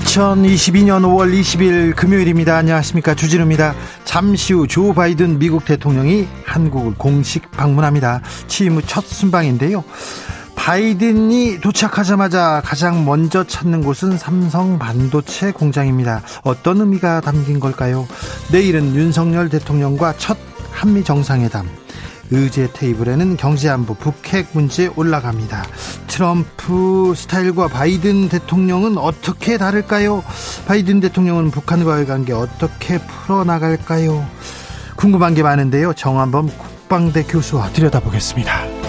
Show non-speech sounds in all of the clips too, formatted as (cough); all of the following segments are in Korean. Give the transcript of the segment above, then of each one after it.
2022년 5월 20일 금요일입니다. 안녕하십니까. 주진우입니다. 잠시 후 조 바이든 미국 대통령이 한국을 공식 방문합니다. 취임 후 첫 순방인데요. 바이든이 도착하자마자 가장 먼저 찾는 곳은 삼성 반도체 공장입니다. 어떤 의미가 담긴 걸까요? 내일은 윤석열 대통령과 첫 한미 정상회담 의제 테이블에는 경제안보 북핵 문제 올라갑니다. 트럼프 스타일과 바이든 대통령은 어떻게 다를까요? 바이든 대통령은 북한과의 관계 어떻게 풀어나갈까요? 궁금한 게 많은데요. 정한범 국방대 교수와 들여다보겠습니다.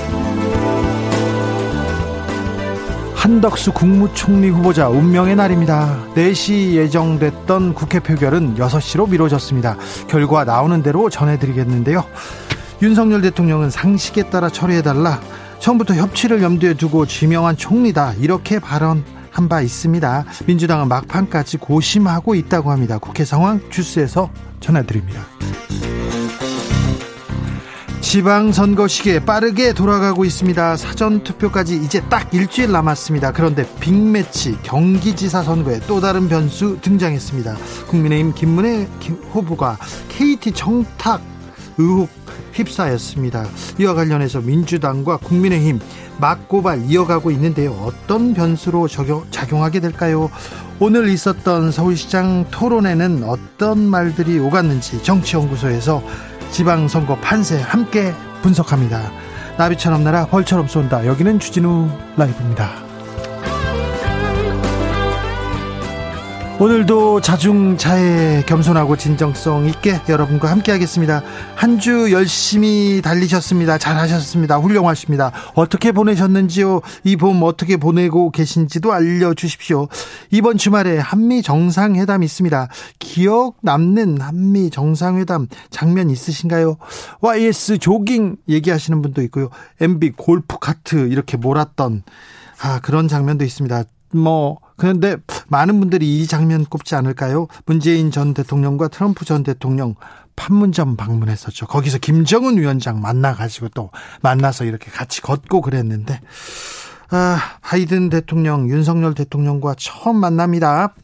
한덕수 국무총리 후보자 운명의 날입니다. 4시 예정됐던 국회 표결은 6시로 미뤄졌습니다. 결과 나오는 대로 전해드리겠는데요. 윤석열 대통령은 상식에 따라 처리해달라. 처음부터 협치를 염두에 두고 지명한 총리다. 이렇게 발언한 바 있습니다. 민주당은 막판까지 고심하고 있다고 합니다. 국회 상황 주스에서 전해드립니다. 지방선거 시기에 빠르게 돌아가고 있습니다. 사전투표까지 이제 딱 일주일 남았습니다. 그런데 빅매치 경기지사 선거에 또 다른 변수 등장했습니다. 국민의힘 김문혜 후보가 KT 청탁 의혹 휩싸였습니다. 이와 관련해서 민주당과 국민의힘 맞고발 이어가고 있는데요. 어떤 변수로 적용, 작용하게 될까요? 오늘 있었던 서울시장 토론회는 어떤 말들이 오갔는지 정치연구소에서 지방선거 판세 함께 분석합니다. 나비처럼 날아 벌처럼 쏜다. 여기는 주진우 라이브입니다. 오늘도 자중자애 겸손하고 진정성 있게 여러분과 함께 하겠습니다. 한 주 열심히 달리셨습니다. 잘하셨습니다. 훌륭하십니다. 어떻게 보내셨는지요? 이 봄 어떻게 보내고 계신지도 알려주십시오. 이번 주말에 한미 정상회담 있습니다. 기억 남는 한미 정상회담 장면 있으신가요? YS 조깅 얘기하시는 분도 있고요. MB 골프 카트 이렇게 몰았던 아, 그런 장면도 있습니다. 뭐 그런데 많은 분들이 이 장면 꼽지 않을까요? 문재인 전 대통령과 트럼프 전 대통령 판문점 방문했었죠. 거기서 김정은 위원장 만나가지고 또 만나서 이렇게 같이 걷고 그랬는데, 아, 바이든 대통령, 윤석열 대통령과 처음 만납니다.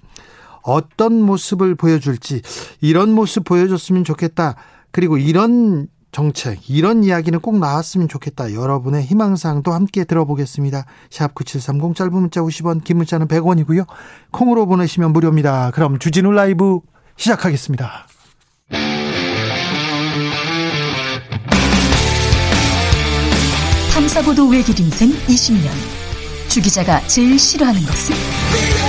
어떤 모습을 보여줄지, 이런 모습 보여줬으면 좋겠다. 그리고 이런 정책 이런 이야기는 꼭 나왔으면 좋겠다. 여러분의 희망사항도 함께 들어보겠습니다. 샵 9730 짧은 문자 50원 긴 문자는 100원이고요. 콩으로 보내시면 무료입니다. 그럼 주진우 라이브 시작하겠습니다. 탐사보도 외길 인생 20년 주 기자가 제일 싫어하는 것은?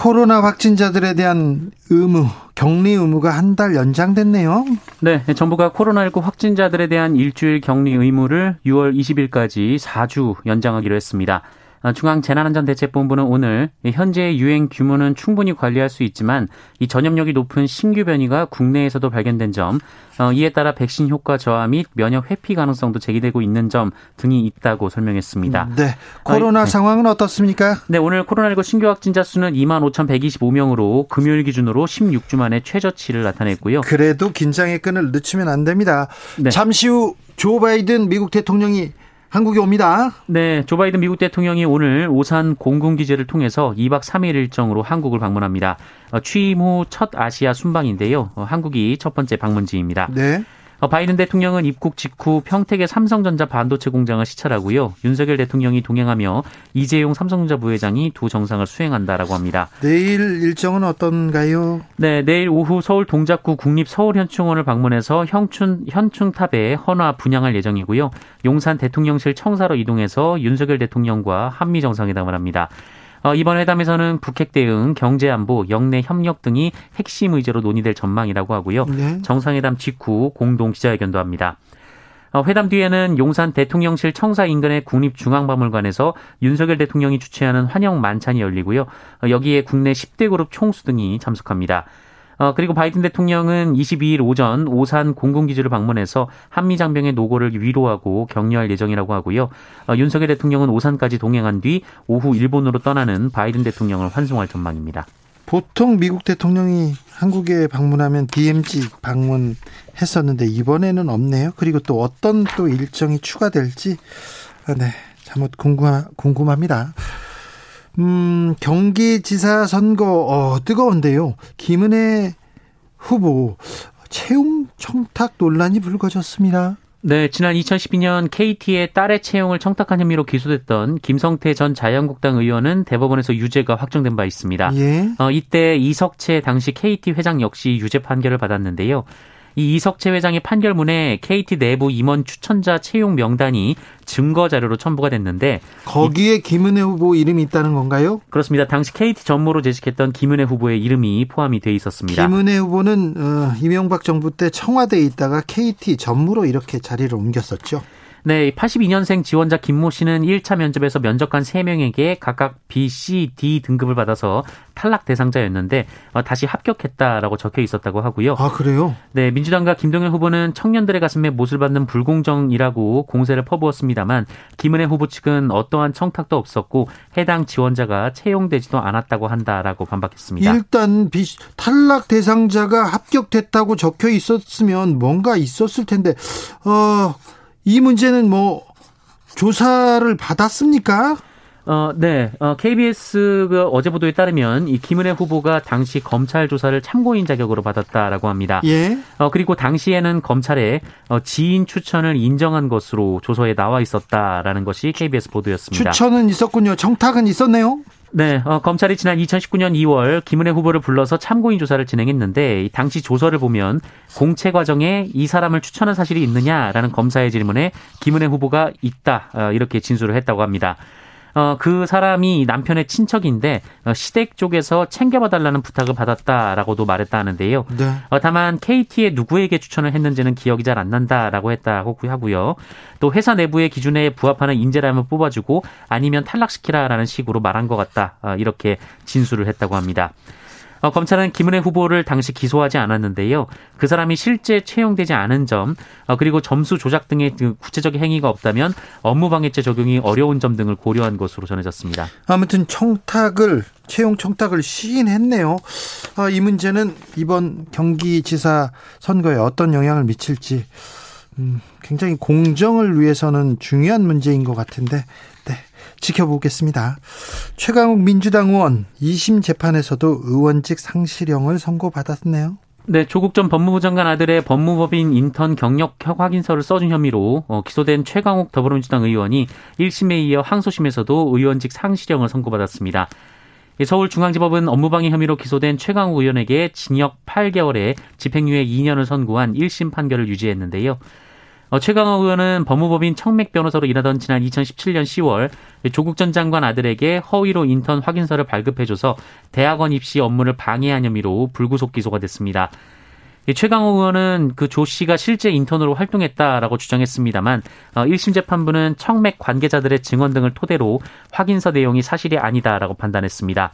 코로나 확진자들에 대한 의무, 격리 의무가 한 달 연장됐네요. 네, 정부가 코로나19 확진자들에 대한 일주일 격리 의무를 6월 20일까지 4주 연장하기로 했습니다. 어, 중앙재난안전대책본부는 오늘 현재의 유행 규모는 충분히 관리할 수 있지만 이 전염력이 높은 신규 변이가 국내에서도 발견된 점, 어, 이에 따라 백신 효과 저하 및 면역 회피 가능성도 제기되고 있는 점 등이 있다고 설명했습니다. 네. 코로나 어, 네. 상황은 어떻습니까? 네, 오늘 코로나19 신규 확진자 수는 2만 5,125명으로 금요일 기준으로 16주 만에 최저치를 나타냈고요. 그래도 긴장의 끈을 늦추면 안 됩니다. 네. 잠시 후 조 바이든 미국 대통령이 한국에 옵니다. 네, 조 바이든 미국 대통령이 오늘 오산 공군기지를 통해서 2박 3일 일정으로 한국을 방문합니다. 어, 취임 후 첫 아시아 순방인데요. 어, 한국이 첫 번째 방문지입니다. 네. 어, 바이든 대통령은 입국 직후 평택의 삼성전자 반도체 공장을 시찰하고요. 윤석열 대통령이 동행하며 이재용 삼성전자 부회장이 두 정상을 수행한다라고 합니다. 내일 일정은 어떤가요? 네, 내일 오후 서울 동작구 국립 서울현충원을 방문해서 현충 현충탑에 헌화 분양할 예정이고요. 용산 대통령실 청사로 이동해서 윤석열 대통령과 한미 정상회담을 합니다. 어, 이번 회담에서는 북핵 대응, 경제 안보, 영내 협력 등이 핵심 의제로 논의될 전망이라고 하고요. 네. 정상회담 직후 공동 기자회견도 합니다. 어, 회담 뒤에는 용산 대통령실 청사 인근의 국립중앙박물관에서 윤석열 대통령이 주최하는 환영 만찬이 열리고요. 어, 여기에 국내 10대 그룹 총수 등이 참석합니다. 어, 그리고 바이든 대통령은 22일 오전 오산 공군기지를 방문해서 한미 장병의 노고를 위로하고 격려할 예정이라고 하고요. 어, 윤석열 대통령은 오산까지 동행한 뒤 오후 일본으로 떠나는 바이든 대통령을 환송할 전망입니다. 보통 미국 대통령이 한국에 방문하면 DMZ 방문했었는데 이번에는 없네요. 그리고 또 어떤 또 일정이 추가될지 아, 네, 잘못 궁금, 궁금합니다. 음, 경기지사 선거 어, 뜨거운데요. 김은혜 후보 채용 청탁 논란이 불거졌습니다. 네, 지난 2012년 KT의 딸의 채용을 청탁한 혐의로 기소됐던 김성태 전 자유한국당 의원은 대법원에서 유죄가 확정된 바 있습니다. 예. 어, 이때 이석채 당시 KT 회장 역시 유죄 판결을 받았는데요. 이 이석채 회장의 판결문에 KT 내부 임원 추천자 채용 명단이 증거 자료로 첨부가 됐는데 거기에 김은혜 후보 이름이 있다는 건가요? 그렇습니다. 당시 KT 전무로 재직했던 김은혜 후보의 이름이 포함이 돼 있었습니다. 김은혜 후보는 어, 이명박 정부 때 청와대에 있다가 KT 전무로 이렇게 자리를 옮겼었죠. 네, 82년생 지원자 김모 씨는 1차 면접에서 면접관 3명에게 각각 B, C, D 등급을 받아서 탈락 대상자였는데 어, 다시 합격했다라고 적혀 있었다고 하고요. 아, 그래요? 네, 민주당과 김동연 후보는 청년들의 가슴에 못을 받는 불공정이라고 공세를 퍼부었습니다만 김은혜 후보 측은 어떠한 청탁도 없었고 해당 지원자가 채용되지도 않았다고 한다라고 반박했습니다. 일단 비, 탈락 대상자가 합격됐다고 적혀 있었으면 뭔가 있었을 텐데 어 이 문제는 뭐 조사를 받았습니까? 어, 네. 어, KBS 그 어제 보도에 따르면 이 김은혜 후보가 당시 검찰 조사를 참고인 자격으로 받았다라고 합니다. 예. 어, 그리고 당시에는 검찰에 어, 지인 추천을 인정한 것으로 조서에 나와 있었다라는 것이 KBS 보도였습니다. 추천은 있었군요. 정탁은 있었네요. 네, 어, 검찰이 지난 2019년 2월 김은혜 후보를 불러서 참고인 조사를 진행했는데 당시 조서를 보면 공채 과정에 이 사람을 추천한 사실이 있느냐라는 검사의 질문에 김은혜 후보가 있다 어, 이렇게 진술을 했다고 합니다. 어, 그 사람이 남편의 친척인데 어, 시댁 쪽에서 챙겨봐달라는 부탁을 받았다라고도 말했다 하는데요. 네. 어, 다만 KT에 누구에게 추천을 했는지는 기억이 잘 안 난다라고 했다고 하고요. 또 회사 내부의 기준에 부합하는 인재라면 뽑아주고 아니면 탈락시키라라는 식으로 말한 것 같다 어, 이렇게 진술을 했다고 합니다. 어, 검찰은 김은혜 후보를 당시 기소하지 않았는데요. 그 사람이 실제 채용되지 않은 점, 어, 그리고 점수 조작 등의 그 구체적인 행위가 없다면 업무방해죄 적용이 어려운 점 등을 고려한 것으로 전해졌습니다. 아무튼 청탁을 채용 청탁을 시인했네요. 아, 이 문제는 이번 경기지사 선거에 어떤 영향을 미칠지 음, 굉장히 공정을 위해서는 중요한 문제인 것 같은데 지켜보겠습니다. 최강욱 민주당 의원 2심 재판에서도 의원직 상실형을 선고받았네요. 네, 조국 전 법무부 장관 아들의 법무법인 인턴 경력 확인서를 써준 혐의로 어, 기소된 최강욱 더불어민주당 의원이 1심에 이어 항소심에서도 의원직 상실형을 선고받았습니다. 서울중앙지법은 업무방해 혐의로 기소된 최강욱 의원에게 징역 8개월에 집행유예 2년을 선고한 1심 판결을 유지했는데요. 어, 최강호 의원은 법무법인 청맥 변호사로 일하던 지난 2017년 10월 조국 전 장관 아들에게 허위로 인턴 확인서를 발급해줘서 대학원 입시 업무를 방해한 혐의로 불구속 기소가 됐습니다. 최강호 의원은 그 조 씨가 실제 인턴으로 활동했다라고 주장했습니다만 1심 어, 재판부는 청맥 관계자들의 증언 등을 토대로 확인서 내용이 사실이 아니다라고 판단했습니다.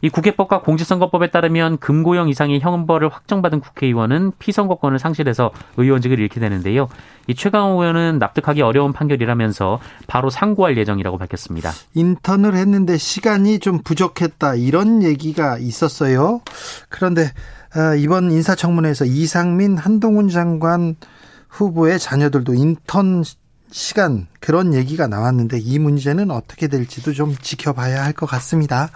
이 국회법과 공직선거법에 따르면 금고형 이상의 형벌을 확정받은 국회의원은 피선거권을 상실해서 의원직을 잃게 되는데요. 이 최강호 의원은 납득하기 어려운 판결이라면서 바로 상고할 예정이라고 밝혔습니다. 인턴을 했는데 시간이 좀 부족했다 이런 얘기가 있었어요. 그런데 아, 이번 인사청문회에서 이상민 한동훈 장관 후보의 자녀들도 인턴 시간 그런 얘기가 나왔는데 이 문제는 어떻게 될지도 좀 지켜봐야 할 것 같습니다.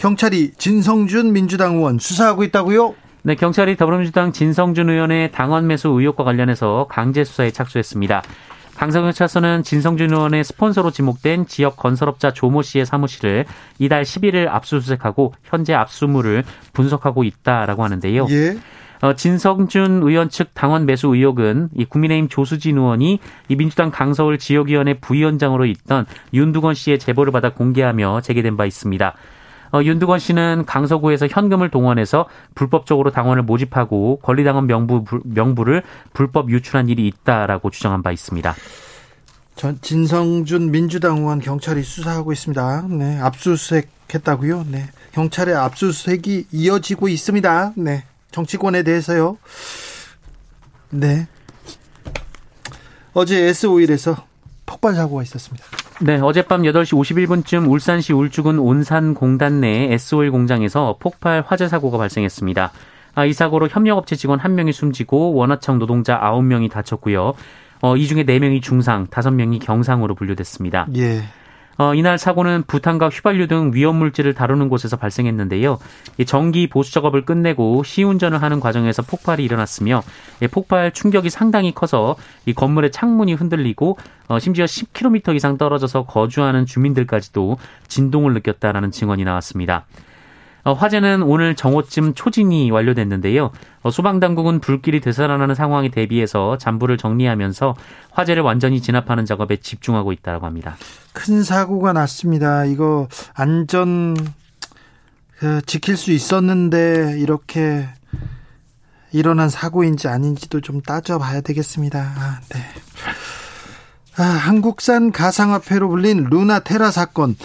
경찰이 진성준 민주당 의원 수사하고 있다고요? 네, 경찰이 더불어민주당 진성준 의원의 당원 매수 의혹과 관련해서 강제 수사에 착수했습니다. 강서경찰서는 진성준 의원의 스폰서로 지목된 지역 건설업자 조모 씨의 사무실을 이달 11일 압수수색하고 현재 압수물을 분석하고 있다라고 하는데요. 예. 어, 진성준 의원 측 당원 매수 의혹은 이 국민의힘 조수진 의원이 이 민주당 강서울 지역위원회 부위원장으로 있던 윤두건 씨의 제보를 받아 공개하며 제기된 바 있습니다. 어, 윤두건 씨는 강서구에서 현금을 동원해서 불법적으로 당원을 모집하고 권리당원 명부, 명부를 불법 유출한 일이 있다라고 주장한 바 있습니다. 전 진성준 민주당 의원 경찰이 수사하고 있습니다. 네, 압수수색 했다고요. 네, 경찰의 압수수색이 이어지고 있습니다. 네, 정치권에 대해서요. 네. 어제 S5일에서 폭발 사고가 있었습니다. 네, 어젯밤 8시 51분쯤 울산시 울주군 온산공단 내 S5일 공장에서 폭발 화재 사고가 발생했습니다. 아, 이 사고로 협력업체 직원 1명이 숨지고 원화청 노동자 9명이 다쳤고요. 어, 이 중에 4명이 중상, 5명이 경상으로 분류됐습니다. 예. 어, 이날 사고는 부탄과 휘발유 등 위험 물질을 다루는 곳에서 발생했는데요. 전기 보수 작업을 끝내고 시운전을 하는 과정에서 폭발이 일어났으며 폭발 충격이 상당히 커서 이 건물의 창문이 흔들리고 어, 심지어 10km 이상 떨어져서 거주하는 주민들까지도 진동을 느꼈다라는 증언이 나왔습니다. 어, 화재는 오늘 정오쯤 초진이 완료됐는데요. 어, 소방당국은 불길이 되살아나는 상황에 대비해서 잔불을 정리하면서 화재를 완전히 진압하는 작업에 집중하고 있다고 합니다. 큰 사고가 났습니다. 이거 안전 그, 지킬 수 있었는데 이렇게 일어난 사고인지 아닌지도 좀 따져봐야 되겠습니다. 아, 네. 아, 한국산 가상화폐로 불린 루나 테라 사건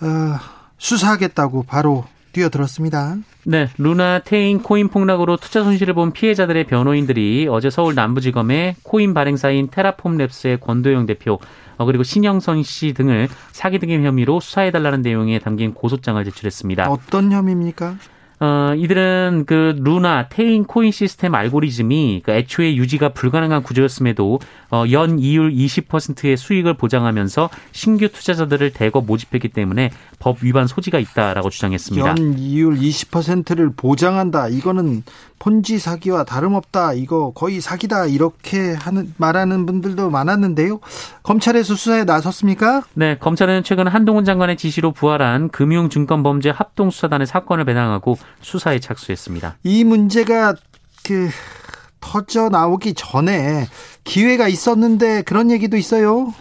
어, 수사하겠다고 바로 뛰어들었습니다. 네, 루나 테인 코인 폭락으로 투자 손실을 본 피해자들의 변호인들이 어제 서울 남부지검에 코인 발행사인 테라폼랩스의 권도영 대표 어, 그리고 신영선 씨 등을 사기 등의 혐의로 수사해달라는 내용에 담긴 고소장을 제출했습니다. 어떤 혐의입니까? 어, 이들은 그 루나 테인 코인 시스템 알고리즘이 그 애초에 유지가 불가능한 구조였음에도 어, 연 이율 20%의 수익을 보장하면서 신규 투자자들을 대거 모집했기 때문에 법 위반 소지가 있다라고 주장했습니다. 연 이율 20%를 보장한다. 이거는 폰지 사기와 다름없다. 이거 거의 사기다. 이렇게 하는 말하는 분들도 많았는데요. 검찰에서 수사에 나섰습니까? 네, 검찰은 최근 한동훈 장관의 지시로 부활한 금융증권범죄 합동수사단의 사건을 배당하고 수사에 착수했습니다. 이 문제가 그 터져 나오기 전에 기회가 있었는데 그런 얘기도 있어요.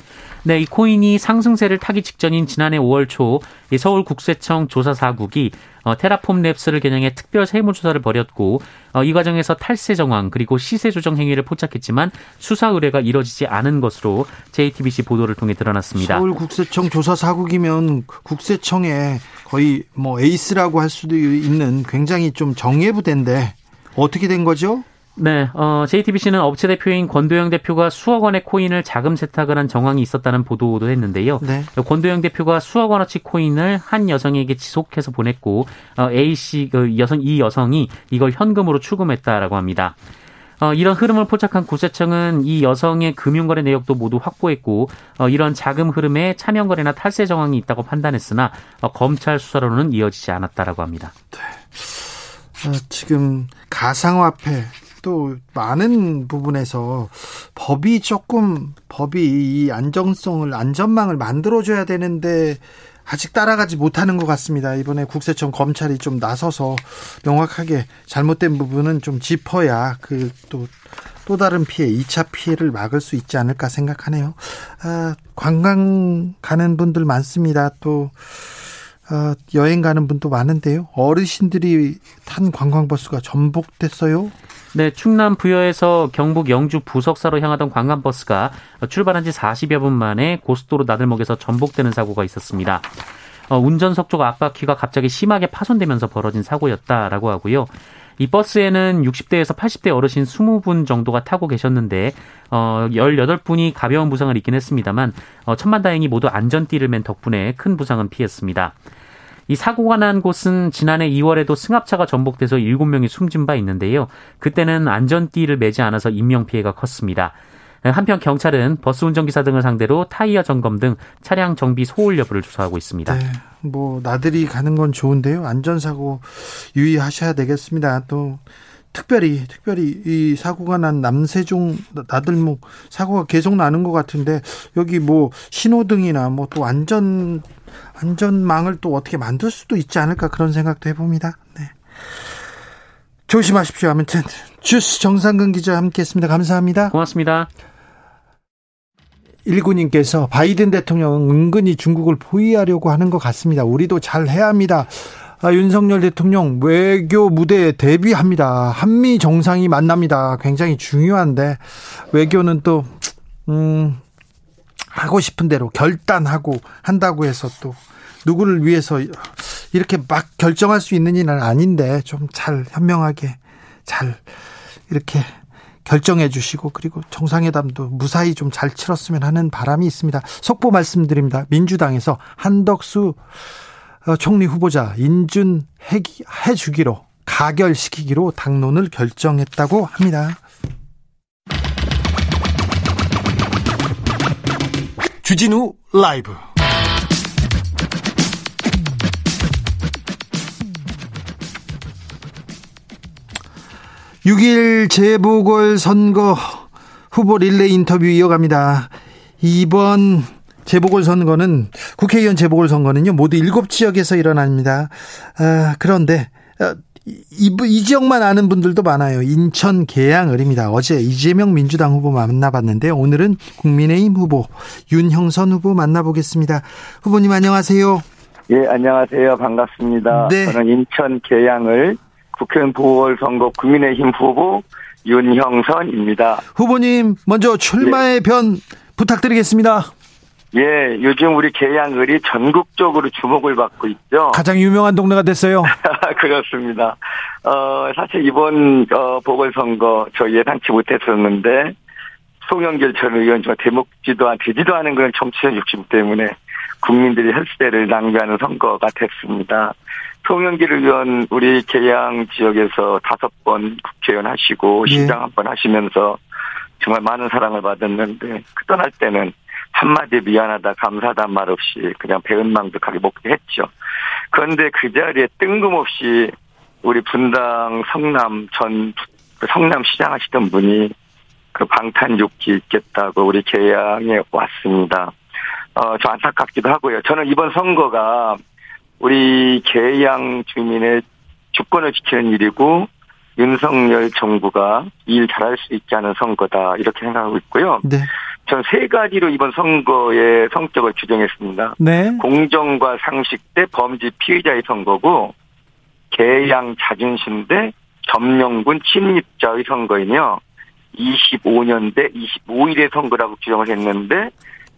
네, 이 코인이 상승세를 타기 직전인 지난해 5월 초 서울 국세청 조사사국이 어, 테라폼 랩스를 겨냥해 특별 세무조사를 벌였고 어, 이 과정에서 탈세 정황 그리고 시세 조정 행위를 포착했지만 수사 의뢰가 이뤄지지 않은 것으로 JTBC 보도를 통해 드러났습니다. 서울국세청 조사사국이면 국세청에 거의 뭐 에이스라고 할 수도 있는 굉장히 좀 정예부대인데 어떻게 된 거죠? 네, 어, JTBC는 업체 대표인 권도영 대표가 수억 원의 코인을 자금 세탁을 한 정황이 있었다는 보도도 했는데요. 네. 권도영 대표가 수억 원어치 코인을 한 여성에게 지속해서 보냈고 어, A 씨, 그 여성 이 여성이 이걸 현금으로 추금했다라고 합니다. 어, 이런 흐름을 포착한 구세청은 이 여성의 금융거래 내역도 모두 확보했고 어, 이런 자금 흐름에 차명거래나 탈세 정황이 있다고 판단했으나 어, 검찰 수사로는 이어지지 않았다라고 합니다. 네. 어, 지금 가상화폐 또 많은 부분에서 법이 조금 법이 이 안정성을 안전망을 만들어줘야 되는데 아직 따라가지 못하는 것 같습니다. 이번에 국세청 검찰이 좀 나서서 명확하게 잘못된 부분은 좀 짚어야 그또 또 다른 피해, 2차 피해를 막을 수 있지 않을까 생각하네요. 아, 관광 가는 분들 많습니다. 또 어, 여행 가는 분도 많은데요. 어르신들이 탄 관광버스가 전복됐어요. 네, 충남 부여에서 경북 영주 부석사로 향하던 관광버스가 출발한 지 40여 분 만에 고속도로 나들목에서 전복되는 사고가 있었습니다. 어, 운전석 쪽 앞바퀴가 갑자기 심하게 파손되면서 벌어진 사고였다라고 하고요. 이 버스에는 60대에서 80대 어르신 20분 정도가 타고 계셨는데 어 18분이 가벼운 부상을 입긴 했습니다만 어 천만다행히 모두 안전띠를 맨 덕분에 큰 부상은 피했습니다. 이 사고가 난 곳은 지난해 2월에도 승합차가 전복돼서 7명이 숨진 바 있는데요. 그때는 안전띠를 매지 않아서 인명피해가 컸습니다. 한편 경찰은 버스 운전기사 등을 상대로 타이어 점검 등 차량 정비 소홀 여부를 조사하고 있습니다. 네, 뭐 나들이 가는 건 좋은데요. 안전사고 유의하셔야 되겠습니다. 또 특별히 특별히 이 사고가 난 남세종 나들목 사고가 계속 나는 것 같은데 여기 뭐 신호등이나 뭐 또 안전 안전망을 또 어떻게 만들 수도 있지 않을까 그런 생각도 해봅니다. 네. 조심하십시오. 아무튼 주스 정상근 기자 함께했습니다. 감사합니다. 고맙습니다. 일군님께서 바이든 대통령은 은근히 중국을 포위하려고 하는 것 같습니다. 우리도 잘 해야 합니다. 아, 윤석열 대통령 외교 무대에 대비합니다. 한미 정상이 만납니다. 굉장히 중요한데 외교는 또 음, 하고 싶은 대로 결단하고 한다고 해서 또 누구를 위해서 이렇게 막 결정할 수 있는 일은 아닌데 좀 잘 현명하게 잘 이렇게 결정해 주시고 그리고 정상회담도 무사히 좀 잘 치렀으면 하는 바람이 있습니다. 속보 말씀드립니다. 민주당에서 한덕수 어, 총리 후보자 인준 해주기로 가결시키기로 당론을 결정했다고 합니다. 주진우 라이브 6일 재보궐 선거 후보 릴레이 인터뷰 이어갑니다. 이번 재보궐선거는 국회의원 재보궐선거는요 모두 일곱 지역에서 일어납니다. 아, 그런데 어, 이, 이 지역만 아는 분들도 많아요. 인천 계양을입니다. 어제 이재명 민주당 후보 만나봤는데 오늘은 국민의힘 후보 윤형선 후보 만나보겠습니다. 후보님 안녕하세요. 예, 안녕하세요. 반갑습니다. 네. 저는 인천 계양을 국회의원 보궐선거 국민의힘 후보 윤형선입니다. 후보님 먼저 출마의 예. 변 부탁드리겠습니다. 예, 요즘 우리 계양을이 전국적으로 주목을 받고 있죠. (laughs) 가장 유명한 동네가 됐어요. 그렇습니다. 어, 사실 이번 어, 보궐선거 저 예상치 못했었는데 송영길 전 의원 저 대목지도 안 되지도 않은 그런 정치적 욕심 때문에 국민들이 헬스대를 낭비하는 선거가 됐습니다. 송영길 의원 우리 계양 지역에서 다섯 번 국회의원 하시고 네. 시장 한번 하시면서 정말 많은 사랑을 받았는데 그 떠날 때는 한마디 미안하다 감사하다 말 없이 그냥 배은망덕하게 목도했죠. 그런데 그 자리에 뜬금없이 우리 분당 성남 전그 성남 시장 하시던 분이 그 방탄육기 있겠다고 우리 개양에 왔습니다. 어, 저 안타깝기도 하고요. 저는 이번 선거가 우리 개양 주민의 주권을 지키는 일이고 윤석열 정부가 일 잘할 수 있지 않은 선거다 이렇게 생각하고 있고요. 네. 저는 세 가지로 이번 선거의 성격을 규정했습니다. 네. 공정과 상식 대 범죄 피의자의 선거고 개양 자존심 대 점령군 침입자의 선거이며 25년 대 25일의 선거라고 규정을 했는데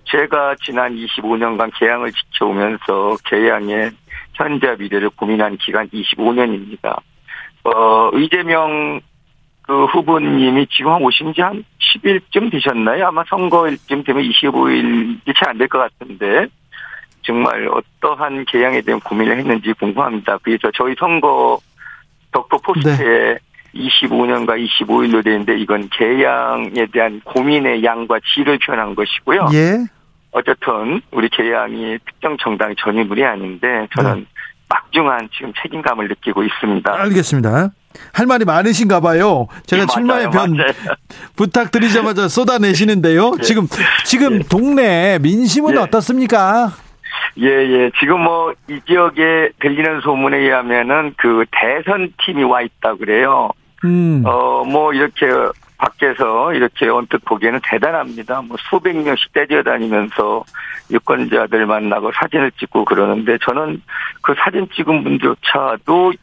제가 지난 25년간 개양을 지켜오면서 개양의 현재 미래를 고민한 기간 25년입니다. 어, 이재명 그 후보님이 지금 오신 지 한 10일쯤 되셨나요? 아마 선거일쯤 되면 25일이 채 안 될 것 같은데 정말 어떠한 개양에 대한 고민을 했는지 궁금합니다. 그래서 저희 선거 덕도 포스트에 네. 25년과 25일로 되는데 이건 개양에 대한 고민의 양과 질을 표현한 것이고요. 예. 어쨌든 우리 개양이 특정 정당의 전유물이 아닌데 저는 네. 막중한 지금 책임감을 느끼고 있습니다. 알겠습니다. 할 말이 많으신가 봐요. 제가 출마의 변 부탁드리자마자 쏟아내시는데요. (laughs) 예. 지금 지금 예. 동네 민심은 예. 어떻습니까? 예, 예. 지금 뭐 이 지역에 들리는 소문에 의하면은 그 대선 팀이 와 있다 그래요. 음. 어, 뭐 이렇게 밖에서 이렇게 언뜻 보기에는 대단합니다. 뭐 수백 명씩 떼져 다니면서 유권자들 만나고 사진을 찍고 그러는데 저는 그 사진 찍은 분조차도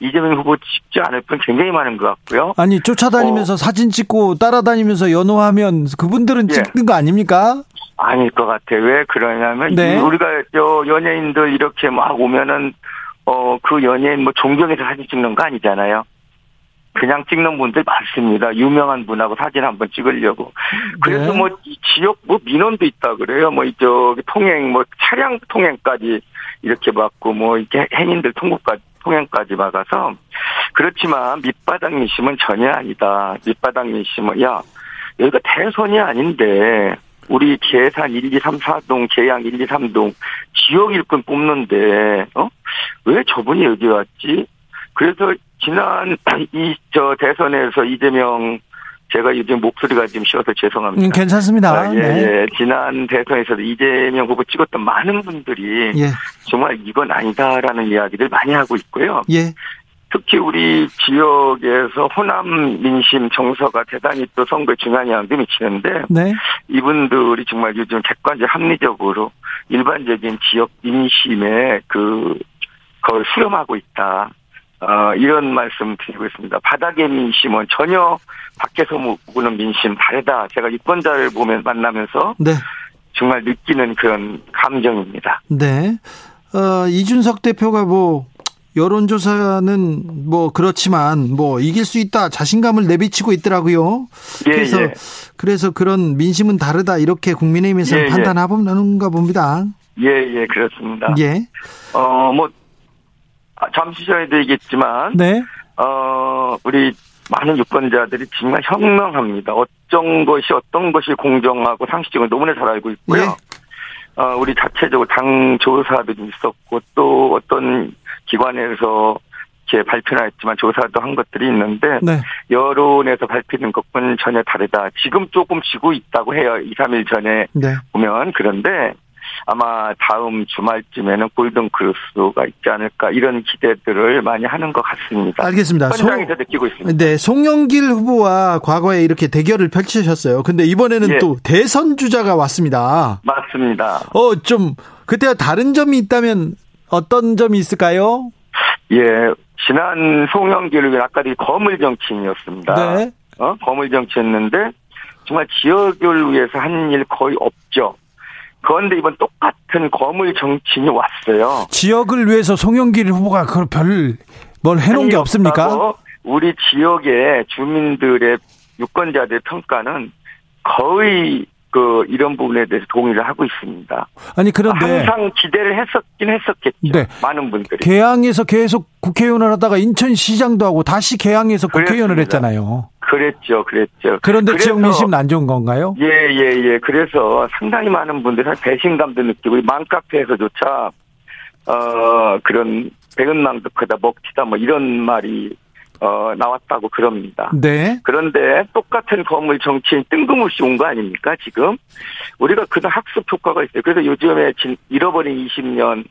이재명 후보 찍지 않을 분 굉장히 많은 것 같고요. 아니 쫓아다니면서 어. 사진 찍고 따라다니면서 연호하면 그분들은 예. 찍는 거 아닙니까? 아닐 것 같아요. 왜 그러냐면 네. 우리가 저 연예인들 이렇게 막 오면은 어 그 연예인 뭐 존경해서 사진 찍는 거 아니잖아요. 그냥 찍는 분들 많습니다. 유명한 분하고 사진 한번 찍으려고. 그래서 네. 뭐 지역 뭐 민원도 있다 그래요. 뭐 저기 통행 뭐 차량 통행까지 이렇게 받고 뭐 이렇게 행인들 통곡까지 통행까지 막아서 그렇지만 밑바닥 민심은 전혀 아니다. 밑바닥 민심은 야 여기가 대선이 아닌데 우리 계산 1, 2, 3, 4동, 계양 1, 2, 3동 지역 일꾼 뽑는데 어? 왜 저분이 여기 왔지? 그래서 지난 (clears throat) 이 저 대선에서 이재명 제가 요즘 목소리가 좀 쉬어서 죄송합니다. 음, 괜찮습니다. 아, 예, 네. 예. 지난 대선에서도 이재명 후보 찍었던 많은 분들이 예. 정말 이건 아니다라는 이야기를 많이 하고 있고요. 예. 특히 우리 지역에서 호남 민심 정서가 대단히 또 선거에 중요한 영향도 미치는데 네. 이분들이 정말 요즘 객관적 합리적으로 일반적인 지역 민심에 그 그걸 수렴하고 있다. 어, 이런 말씀 드리고 있습니다. 바닥의 민심은 전혀 밖에서 오는 민심 다르다. 제가 유권자를 보면 만나면서 네. 정말 느끼는 그런 감정입니다. 네. 어, 이준석 대표가 뭐 여론조사는 뭐 그렇지만 뭐 이길 수 있다 자신감을 내비치고 있더라고요. 예, 그래서 예. 그래서 그런 민심은 다르다 이렇게 국민의힘에서 예, 예. 판단하는가 봅니다. 예, 예, 그렇습니다. 예. 어, 뭐, 아, 잠시 전에도 얘기했지만, 네. 어, 우리 많은 유권자들이 정말 현명합니다. 어떤 것이 어떤 것이 공정하고 상식적으로 너무나 잘 알고 있고요. 예. 어, 우리 자체적으로 당 조사도 좀 있었고 또 어떤 기관에서 이렇게 발표나 했지만 조사도 한 것들이 있는데 네. 여론에서 발표된 것과는 전혀 다르다. 지금 조금 지고 있다고 해요. 2, 3일 전에 네. 보면 그런데 아마 다음 주말쯤에는 골든 크로스가 있지 않을까 이런 기대들을 많이 하는 것 같습니다. 알겠습니다. 송- 현장에서 느끼고 있습니다. 네, 송영길 후보와 과거에 이렇게 대결을 펼치셨어요. 근데 이번에는 예. 또 대선 주자가 왔습니다. 맞습니다. 어, 좀 그때와 다른 점이 있다면 어떤 점이 있을까요? 예, 지난 송영길은 아까도 거물 정치인이었습니다. 네. 어, 거물 정치였는데 정말 지역을 위해서 한 일 거의 없죠. 그런데 이번 똑같은 거물 정치인이 왔어요. 지역을 위해서 송영길 후보가 그걸 별 뭘 해놓은 게 없습니까? 우리 지역의 주민들의 유권자들의 평가는 거의 그 이런 부분에 대해서 동의를 하고 있습니다. 아니 그런데 항상 기대를 했었긴 했었겠죠. 네. 많은 분들이. 개항에서 계속 국회의원을 하다가 인천시장도 하고 다시 개항에서 국회의원을. 했잖아요. 그랬죠, 그랬죠. 그런데 그래서- 지역 민심은 안 좋은 건가요? 예, 예, 예. 그래서 상당히 많은 분들이 배신감도 느끼고, 맘카페에서조차, 어, 그런, 백은망도 크다, 먹튀다, 뭐 이런 말이, 어, 나왔다고 그럽니다. 네. 그런데 똑같은 건물 정치인 뜬금없이 온 거 아닙니까, 지금? 우리가 그다 학습 효과가 있어요. 그래서 요즘에 진, 잃어버린 20년,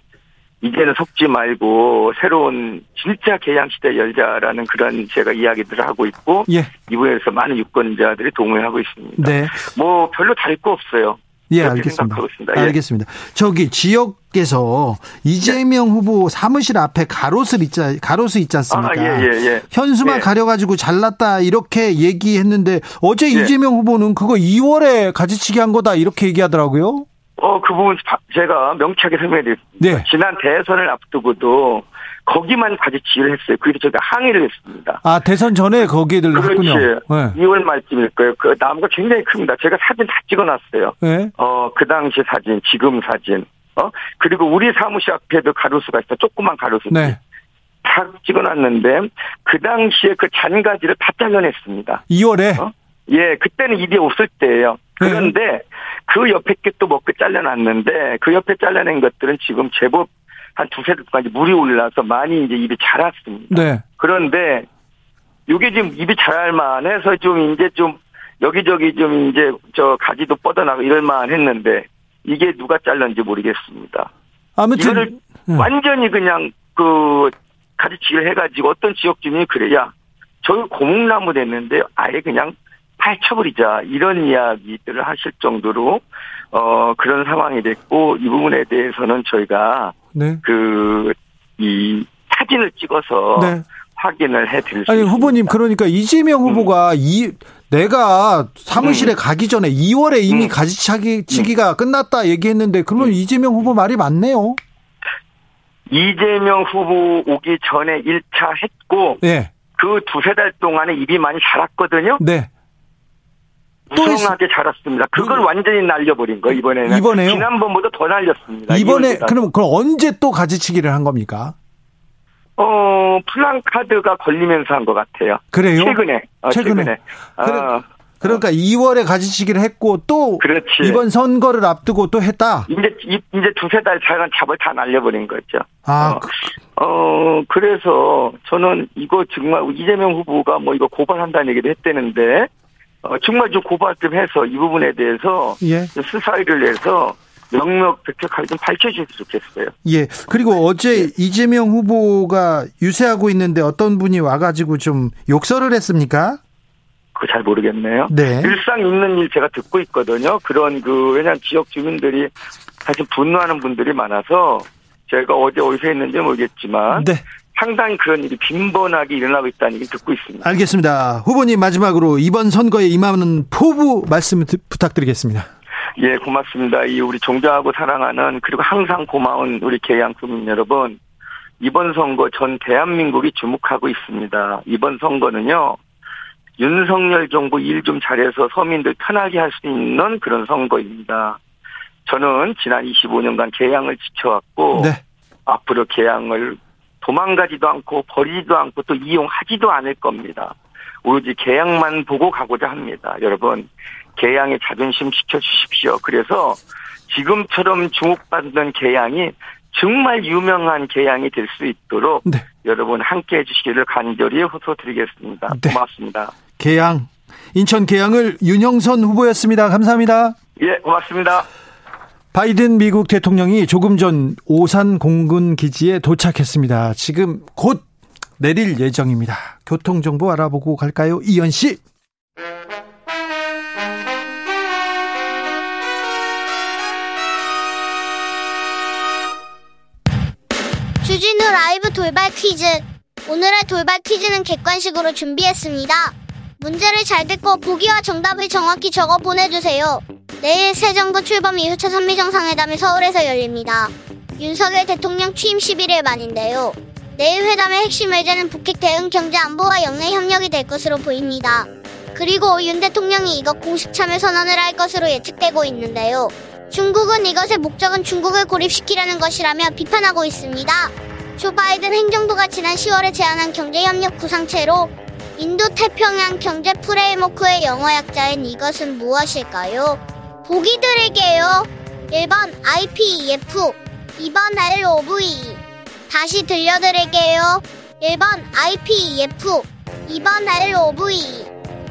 이제는 속지 말고 새로운 진짜 개양 시대 열자라는 그런 제가 이야기들을 하고 있고, 예. 이부에서 많은 유권자들이 동의하고 있습니다. 네. 뭐 별로 다를 거 없어요. 예, 알겠습니다. 예. 알겠습니다. 저기 지역에서 이재명 후보 사무실 앞에 가로수 있지 가로수 있지 않습니까? 아, 예, 예, 예. 현수막 예. 가려가지고 잘났다 이렇게 얘기했는데 어제 예. 이재명 후보는 그거 2월에 가지치기 한 거다 이렇게 얘기하더라고요. 어, 그 부분 바- 제가 명쾌하게 설명해드렸습니다. 네. 지난 대선을 앞두고도 거기만 가지 지휘를 했어요. 그래서 제가 항의를 했습니다. 아 대선 전에 거기를 그렇지. 했군요. 네. 2월 말쯤일 거예요. 그 나무가 굉장히 큽니다. 제가 사진 다 찍어놨어요. 네. 어, 그 당시 사진, 지금 사진. 어? 그리고 우리 사무실 앞에도 가로수가 있어. 조그만 가로수. 네. 다 찍어놨는데 그 당시에 그 잔가지를 다 잘라냈습니다. 2월에 어? 예, 그때는 일이 없을 때예요. 네. 그런데 그 옆에 게 또 먹고 잘라놨는데 그 옆에 잘라낸 것들은 지금 제법 한 두세 달까지 물이 올라서 많이 이제 입이 자랐습니다. 네. 그런데 이게 지금 입이 자랄 만해서 좀 이제 좀 여기저기 좀 이제 저 가지도 뻗어나고 이럴 만 했는데 이게 누가 잘랐는지 모르겠습니다. 아무튼 이거를 네. 완전히 그냥 그 가지치기를 해가지고 어떤 지역 주민이 그래야 저기 고목나무 됐는데 아예 그냥 파헤쳐버리자 이런 이야기들을 하실 정도로 어 그런 상황이 됐고 이 부분에 대해서는 저희가 네. 그이 사진을 찍어서 네. 확인을 해드릴 수 아니 있습니다. 후보님 그러니까 이재명 음. 후보가 이 내가 사무실에 가기 전에 2월에 이미 음. 가지치기가 끝났다 얘기했는데 그러면 이재명 후보 말이 맞네요. 이재명 후보 오기 전에 1차 했고 네. 그 두세 달 동안에 입이 많이 자랐거든요. 네. 무성하게 자랐습니다. 그걸 완전히 날려버린 거 이번에는. 이번에요? 지난번보다 더 날렸습니다. 이번에 이월보다. 그럼 그럼 언제 또 가지치기를 한 겁니까? 어 플랑카드가 걸리면서 한 것 같아요. 그래요? 최근에. 어, 최근에. 최근에. 그래- 어, 그러니까 2월에 가지치기를 했고 또 그렇지. 이번 선거를 앞두고 또 했다. 이제 이- 이제 두세 달 차간 잡을 다 날려버린 거죠. 아, 어. 그- 어, 그래서 저는 이거 정말 이재명 후보가 뭐 이거 고발한다는 얘기를 했다는데, 어, 정말 좀 고발 좀 해서 이 부분에 대해서 예. 수사를 해서 명명백백하게 좀 밝혀주셨으면 좋겠어요. 예. 그리고 어제 이재명 후보가 유세하고 있는데 어떤 분이 와가지고 좀 욕설을 했습니까? 그거 잘 모르겠네요. 네. 일상 있는 일 제가 듣고 있거든요. 그런 그, 왜냐면 지역 주민들이 사실 분노하는 분들이 많아서 제가 어제 어디서 했는지 모르겠지만 네. 상당히 그런 일이 빈번하게 일어나고 있다는 얘기 듣고 있습니다. 알겠습니다. 후보님 마지막으로 이번 선거에 임하는 포부 말씀 부탁드리겠습니다. 예, 고맙습니다. 이 우리 존경하고 사랑하는 그리고 항상 고마운 우리 개양 국민 여러분. 이번 선거 전 대한민국이 주목하고 있습니다. 이번 선거는요. 윤석열 정부 일 좀 잘해서 서민들 편하게 할 수 있는 그런 선거입니다. 저는 지난 25년간 개양을 지켜왔고 네. 앞으로 개양을 도망가지도 않고 버리지도 않고 또 이용하지도 않을 겁니다. 오로지 개양만 보고 가고자 합니다. 여러분 개양에 자존심 지켜주십시오. 그래서 지금처럼 주목받는 개양이 정말 유명한 개양이 될 수 있도록 네. 여러분 함께 해주시기를 간절히 호소드리겠습니다. 네. 고맙습니다. 계양 인천 계양을 윤영선 후보였습니다. 감사합니다. 예, 고맙습니다. 바이든 미국 대통령이 조금 전 오산 공군 기지에 도착했습니다. 지금 곧 내릴 예정입니다. 교통 정보 알아보고 갈까요? 이현 씨. 주진우 라이브 돌발 퀴즈. 오늘의 돌발 퀴즈는 객관식으로 준비했습니다. 문제를 잘 듣고 보기와 정답을 정확히 적어 보내주세요. 내일 새 정부 출범 2호차 선미정상회담이 서울에서 열립니다. 윤석열 대통령 취임 11일 만인데요. 내일 회담의 핵심 의제는 북핵 대응 경제 안보와 영내 협력이 될 것으로 보입니다. 그리고 윤 대통령이 이것 공식 참여 선언을 할 것으로 예측되고 있는데요. 중국은 이것의 목적은 중국을 고립시키려는 것이라며 비판하고 있습니다. 조 바이든 행정부가 지난 10월에 제안한 경제협력 구상체로 인도 태평양 경제 프레임워크의 영어 약자인 이것은 무엇일까요? 보기 드릴게요. 1번 IPEF, 2번 LOVE. 다시 들려드릴게요. 1번 IPEF, 2번 LOVE.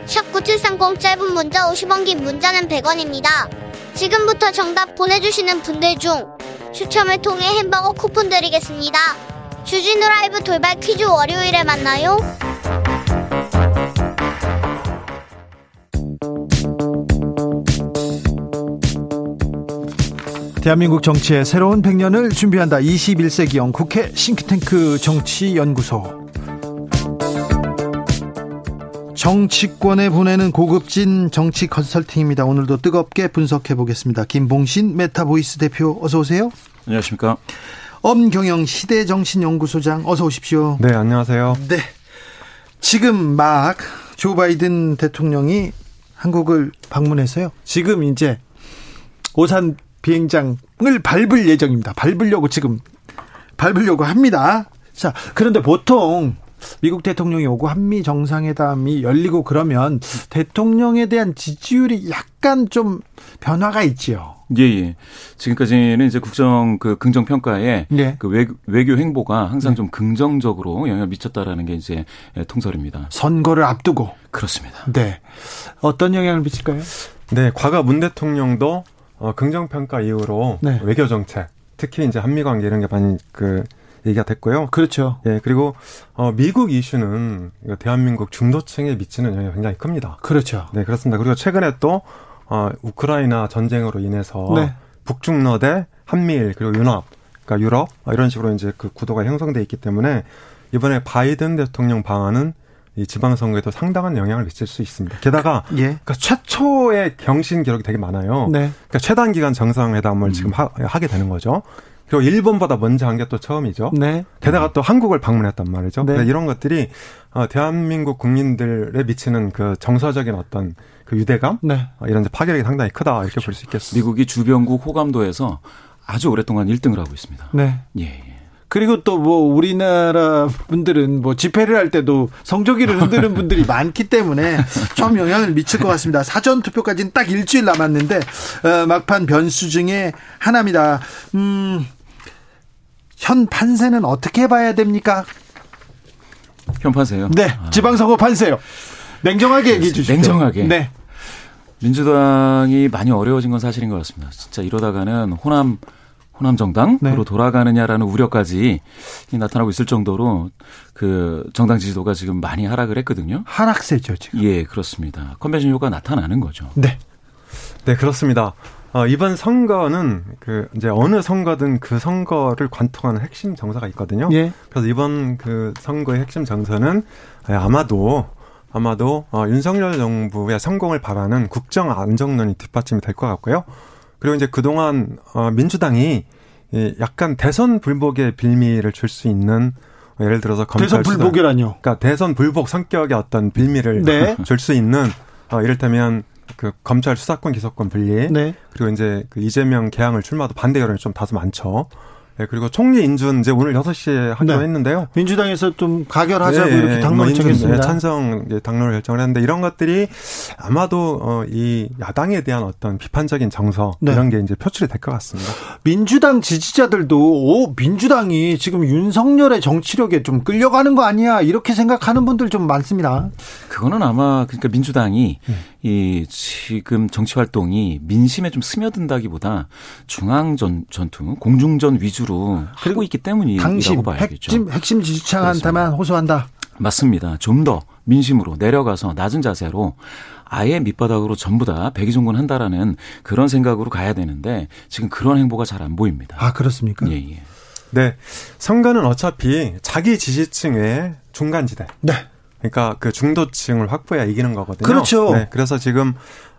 샵 9730 짧은 문자 50원 긴 문자는 100원입니다. 지금부터 정답 보내주시는 분들 중 추첨을 통해 햄버거 쿠폰 드리겠습니다. 주진우 라이브 돌발 퀴즈 월요일에 만나요. 대한민국 정치의 새로운 100년을 준비한다. 21세기형 국회 싱크탱크 정치연구소. 정치권에 보내는 고급진 정치 컨설팅입니다. 오늘도 뜨겁게 분석해 보겠습니다. 김봉신 메타보이스 대표 어서 오세요. 안녕하십니까. 엄경영 시대정신연구소장 어서 오십시오. 네, 안녕하세요. 네. 지금 막 조 바이든 대통령이 한국을 방문해서요. 지금 이제 오산 비행장을 밟을 예정입니다. 밟으려고 지금 밟으려고 합니다. 자, 그런데 보통 미국 대통령이 오고 한미 정상회담이 열리고 그러면 대통령에 대한 지지율이 약간 좀 변화가 있지요. 예, 예. 지금까지는 이제 국정 그 긍정 평가에 네. 그 외, 외교 행보가 항상 네. 좀 긍정적으로 영향을 미쳤다라는 게 이제 통설입니다. 선거를 앞두고. 그렇습니다. 네. 어떤 영향을 미칠까요? 네, 과거 문 대통령도 어, 긍정평가 이후로 네. 외교 정책, 특히 이제 한미 관계 이런 게 많이 그 얘기가 됐고요. 그렇죠. 예, 그리고 어, 미국 이슈는 대한민국 중도층에 미치는 영향이 굉장히 큽니다. 그렇죠. 네, 그렇습니다. 그리고 최근에 또 어, 우크라이나 전쟁으로 인해서 네. 북중러 대 한미일 그리고 유럽, 그러니까 유럽 어, 이런 식으로 이제 그 구도가 형성돼 있기 때문에 이번에 바이든 대통령 방안은 이 지방선거에도 상당한 영향을 미칠 수 있습니다. 게다가 예. 그러니까 최초의 경신 기록이 되게 많아요. 네. 그러니까 최단 기간 정상회담을 지금 하, 게 되는 거죠. 그리고 일본보다 먼저 한 게 또 처음이죠. 네. 게다가 또 한국을 방문했단 말이죠. 네. 이런 것들이 어, 대한민국 국민들에 미치는 그 정서적인 어떤 그 유대감 네. 어, 이런 이제 파괴력이 상당히 크다 이렇게 볼수 있겠습니다. 미국이 주변국 호감도에서 아주 오랫동안 1등을 하고 있습니다. 네. 예, 예. 그리고 또 뭐 우리나라 분들은 뭐 집회를 할 때도 성조기를 흔드는 분들이 (laughs) 많기 때문에 좀 영향을 미칠 것 같습니다. 사전 투표까지는 딱 일주일 남았는데 어, 막판 변수 중에 하나입니다. 음. 현 판세는 어떻게 봐야 됩니까? 현 판세요? 네, 지방선거 판세요. 냉정하게 얘기해 주시죠. 냉정하게. 네. 민주당이 많이 어려워진 건 사실인 것 같습니다. 진짜 이러다가는 호남 호남 정당으로 네. 돌아가느냐라는 우려까지 나타나고 있을 정도로 그 정당 지지도가 지금 많이 하락을 했거든요. 하락세죠, 지금. 예, 그렇습니다. 컨벤션 효과 나타나는 거죠. 네. 네, 그렇습니다. 어, 이번 선거는 그 이제 어느 선거든 그 선거를 관통하는 핵심 정서가 있거든요. 예. 그래서 이번 그 선거의 핵심 정서는 예, 아마도 아마도 어, 윤석열 정부의 성공을 바라는 국정 안정론이 뒷받침이 될 것 같고요. 그리고 이제 그동안 어, 민주당이 이 약간 대선 불복의 빌미를 줄 수 있는 어, 예를 들어서 검찰 대선 불복이라뇨. 그러니까 대선 불복 성격의 어떤 빌미를 네. (laughs) 줄수 있는 어, 이를테면 그 검찰 수사권 기소권 분리 네. 그리고 이제 그 이재명 개항을 출마도 반대 여론이 좀 다소 많죠. 네, 그리고 총리 인준 이제 오늘 6시에 하기로 네. 했는데요. 민주당에서 좀 가결하자고 네, 이렇게 뭐 당론을 인준, 정했습니다. 네, 찬성 이제 당론을 결정을 했는데 이런 것들이 아마도 어, 이 야당에 대한 어떤 비판적인 정서 네. 이런 게 이제 표출이 될 것 같습니다. 민주당 지지자들도 오 민주당이 지금 윤석열의 정치력에 좀 끌려가는 거 아니야 이렇게 생각하는 분들 좀 많습니다. 그거는 아마 그러니까 민주당이 네. 이 지금 정치 활동이 민심에 좀 스며든다기보다 중앙 전 전투, 공중전 위주 로 하고 있기 때문이라고 당심 봐야겠죠. 핵심 핵심 지지층한테만 호소한다. 맞습니다. 좀 더 민심으로 내려가서 낮은 자세로 아예 밑바닥으로 전부 다 백의종군 한다라는 그런 생각으로 가야 되는데 지금 그런 행보가 잘 안 보입니다. 아 그렇습니까? 예, 예. 네. 선거는 어차피 자기 지지층의 중간지대. 네. 그러니까 그 중도층을 확보해야 이기는 거거든요. 그렇죠. 네, 그래서 지금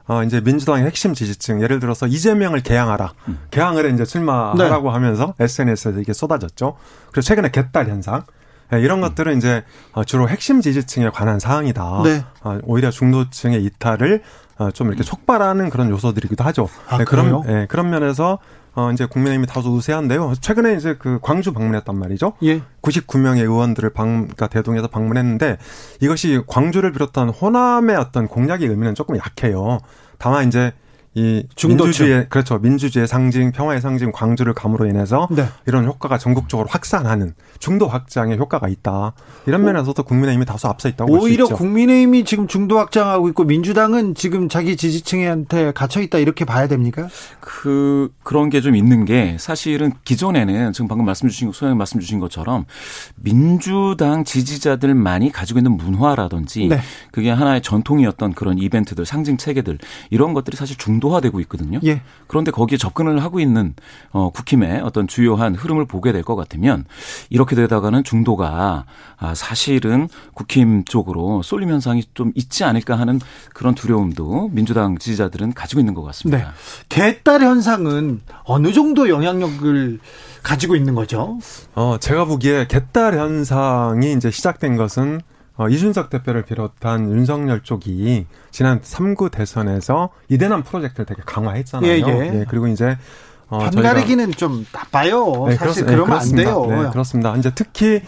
어 이제 민주당의 핵심 지지층 예를 들어서 이재명을 개항하라. 음. 개항을 이제 네. 출마하라고 하면서 SNS에서 이게 쏟아졌죠. 그리고 최근에 개딸 현상. 네, 이런 것들은 이제 어, 주로 핵심 지지층에 관한 사항이다. 네. 어, 오히려 중도층의 이탈을 어, 좀 이렇게 촉발하는 그런 요소들이기도 하죠. 아, 네? 그런, 예, 그런 면에서 어, 이제 국민의힘이 다소 우세한데요. 최근에 이제 그 광주 방문했단 말이죠. 예. 99명의 의원들을 방, 그러니까 대동해서 방문했는데 이것이 광주를 비롯한 호남의 어떤 공약의 의미는 조금 약해요. 다만 이제 이. 민주주의 그렇죠 민주주의 상징 평화의 상징 광주를 감으로 인해서 네. 이런 효과가 전국적으로 확산하는 중도 확장의 효과가 있다 이런 면에서도 국민의힘이 다소 앞서 있다고 볼수 오히려 있죠. 국민의힘이 지금 중도 확장하고 있고 민주당은 지금 자기 지지층한테 갇혀 있다 이렇게 봐야 됩니까? 그 그런 게 좀 있는 게 사실은 기존에는 지금 방금 말씀 주신 소장님 말씀 주신 것처럼 민주당 지지자들만이 가지고 있는 문화라든지 네. 그게 하나의 전통이었던 그런 이벤트들 상징 체계들 이런 것들이 사실 중도 화되고 있거든요. 예. 그런데 거기에 접근을 하고 있는 어 국힘의 어떤 주요한 흐름을 보게 될 것 같으면 이렇게 되다가는 중도가 아 사실은 국힘 쪽으로 쏠림 현상이 좀 있지 않을까 하는 그런 두려움도 민주당 지지자들은 가지고 있는 것 같습니다. 네. 개딸 현상은 어느 정도 영향력을 가지고 있는 거죠? 어, 제가 보기에 개딸 현상이 이제 시작된 것은 어, 이준석 대표를 비롯한 윤석열 쪽이 지난 3구 대선에서 이대남 프로젝트를 되게 강화했잖아요. 예, 예. 그리고 이제 어, 편가르기는 좀 나빠요. 네, 사실 그렇- 네, 그러면 안 그렇습니다. 돼요. 네, 그렇습니다. 이제 특히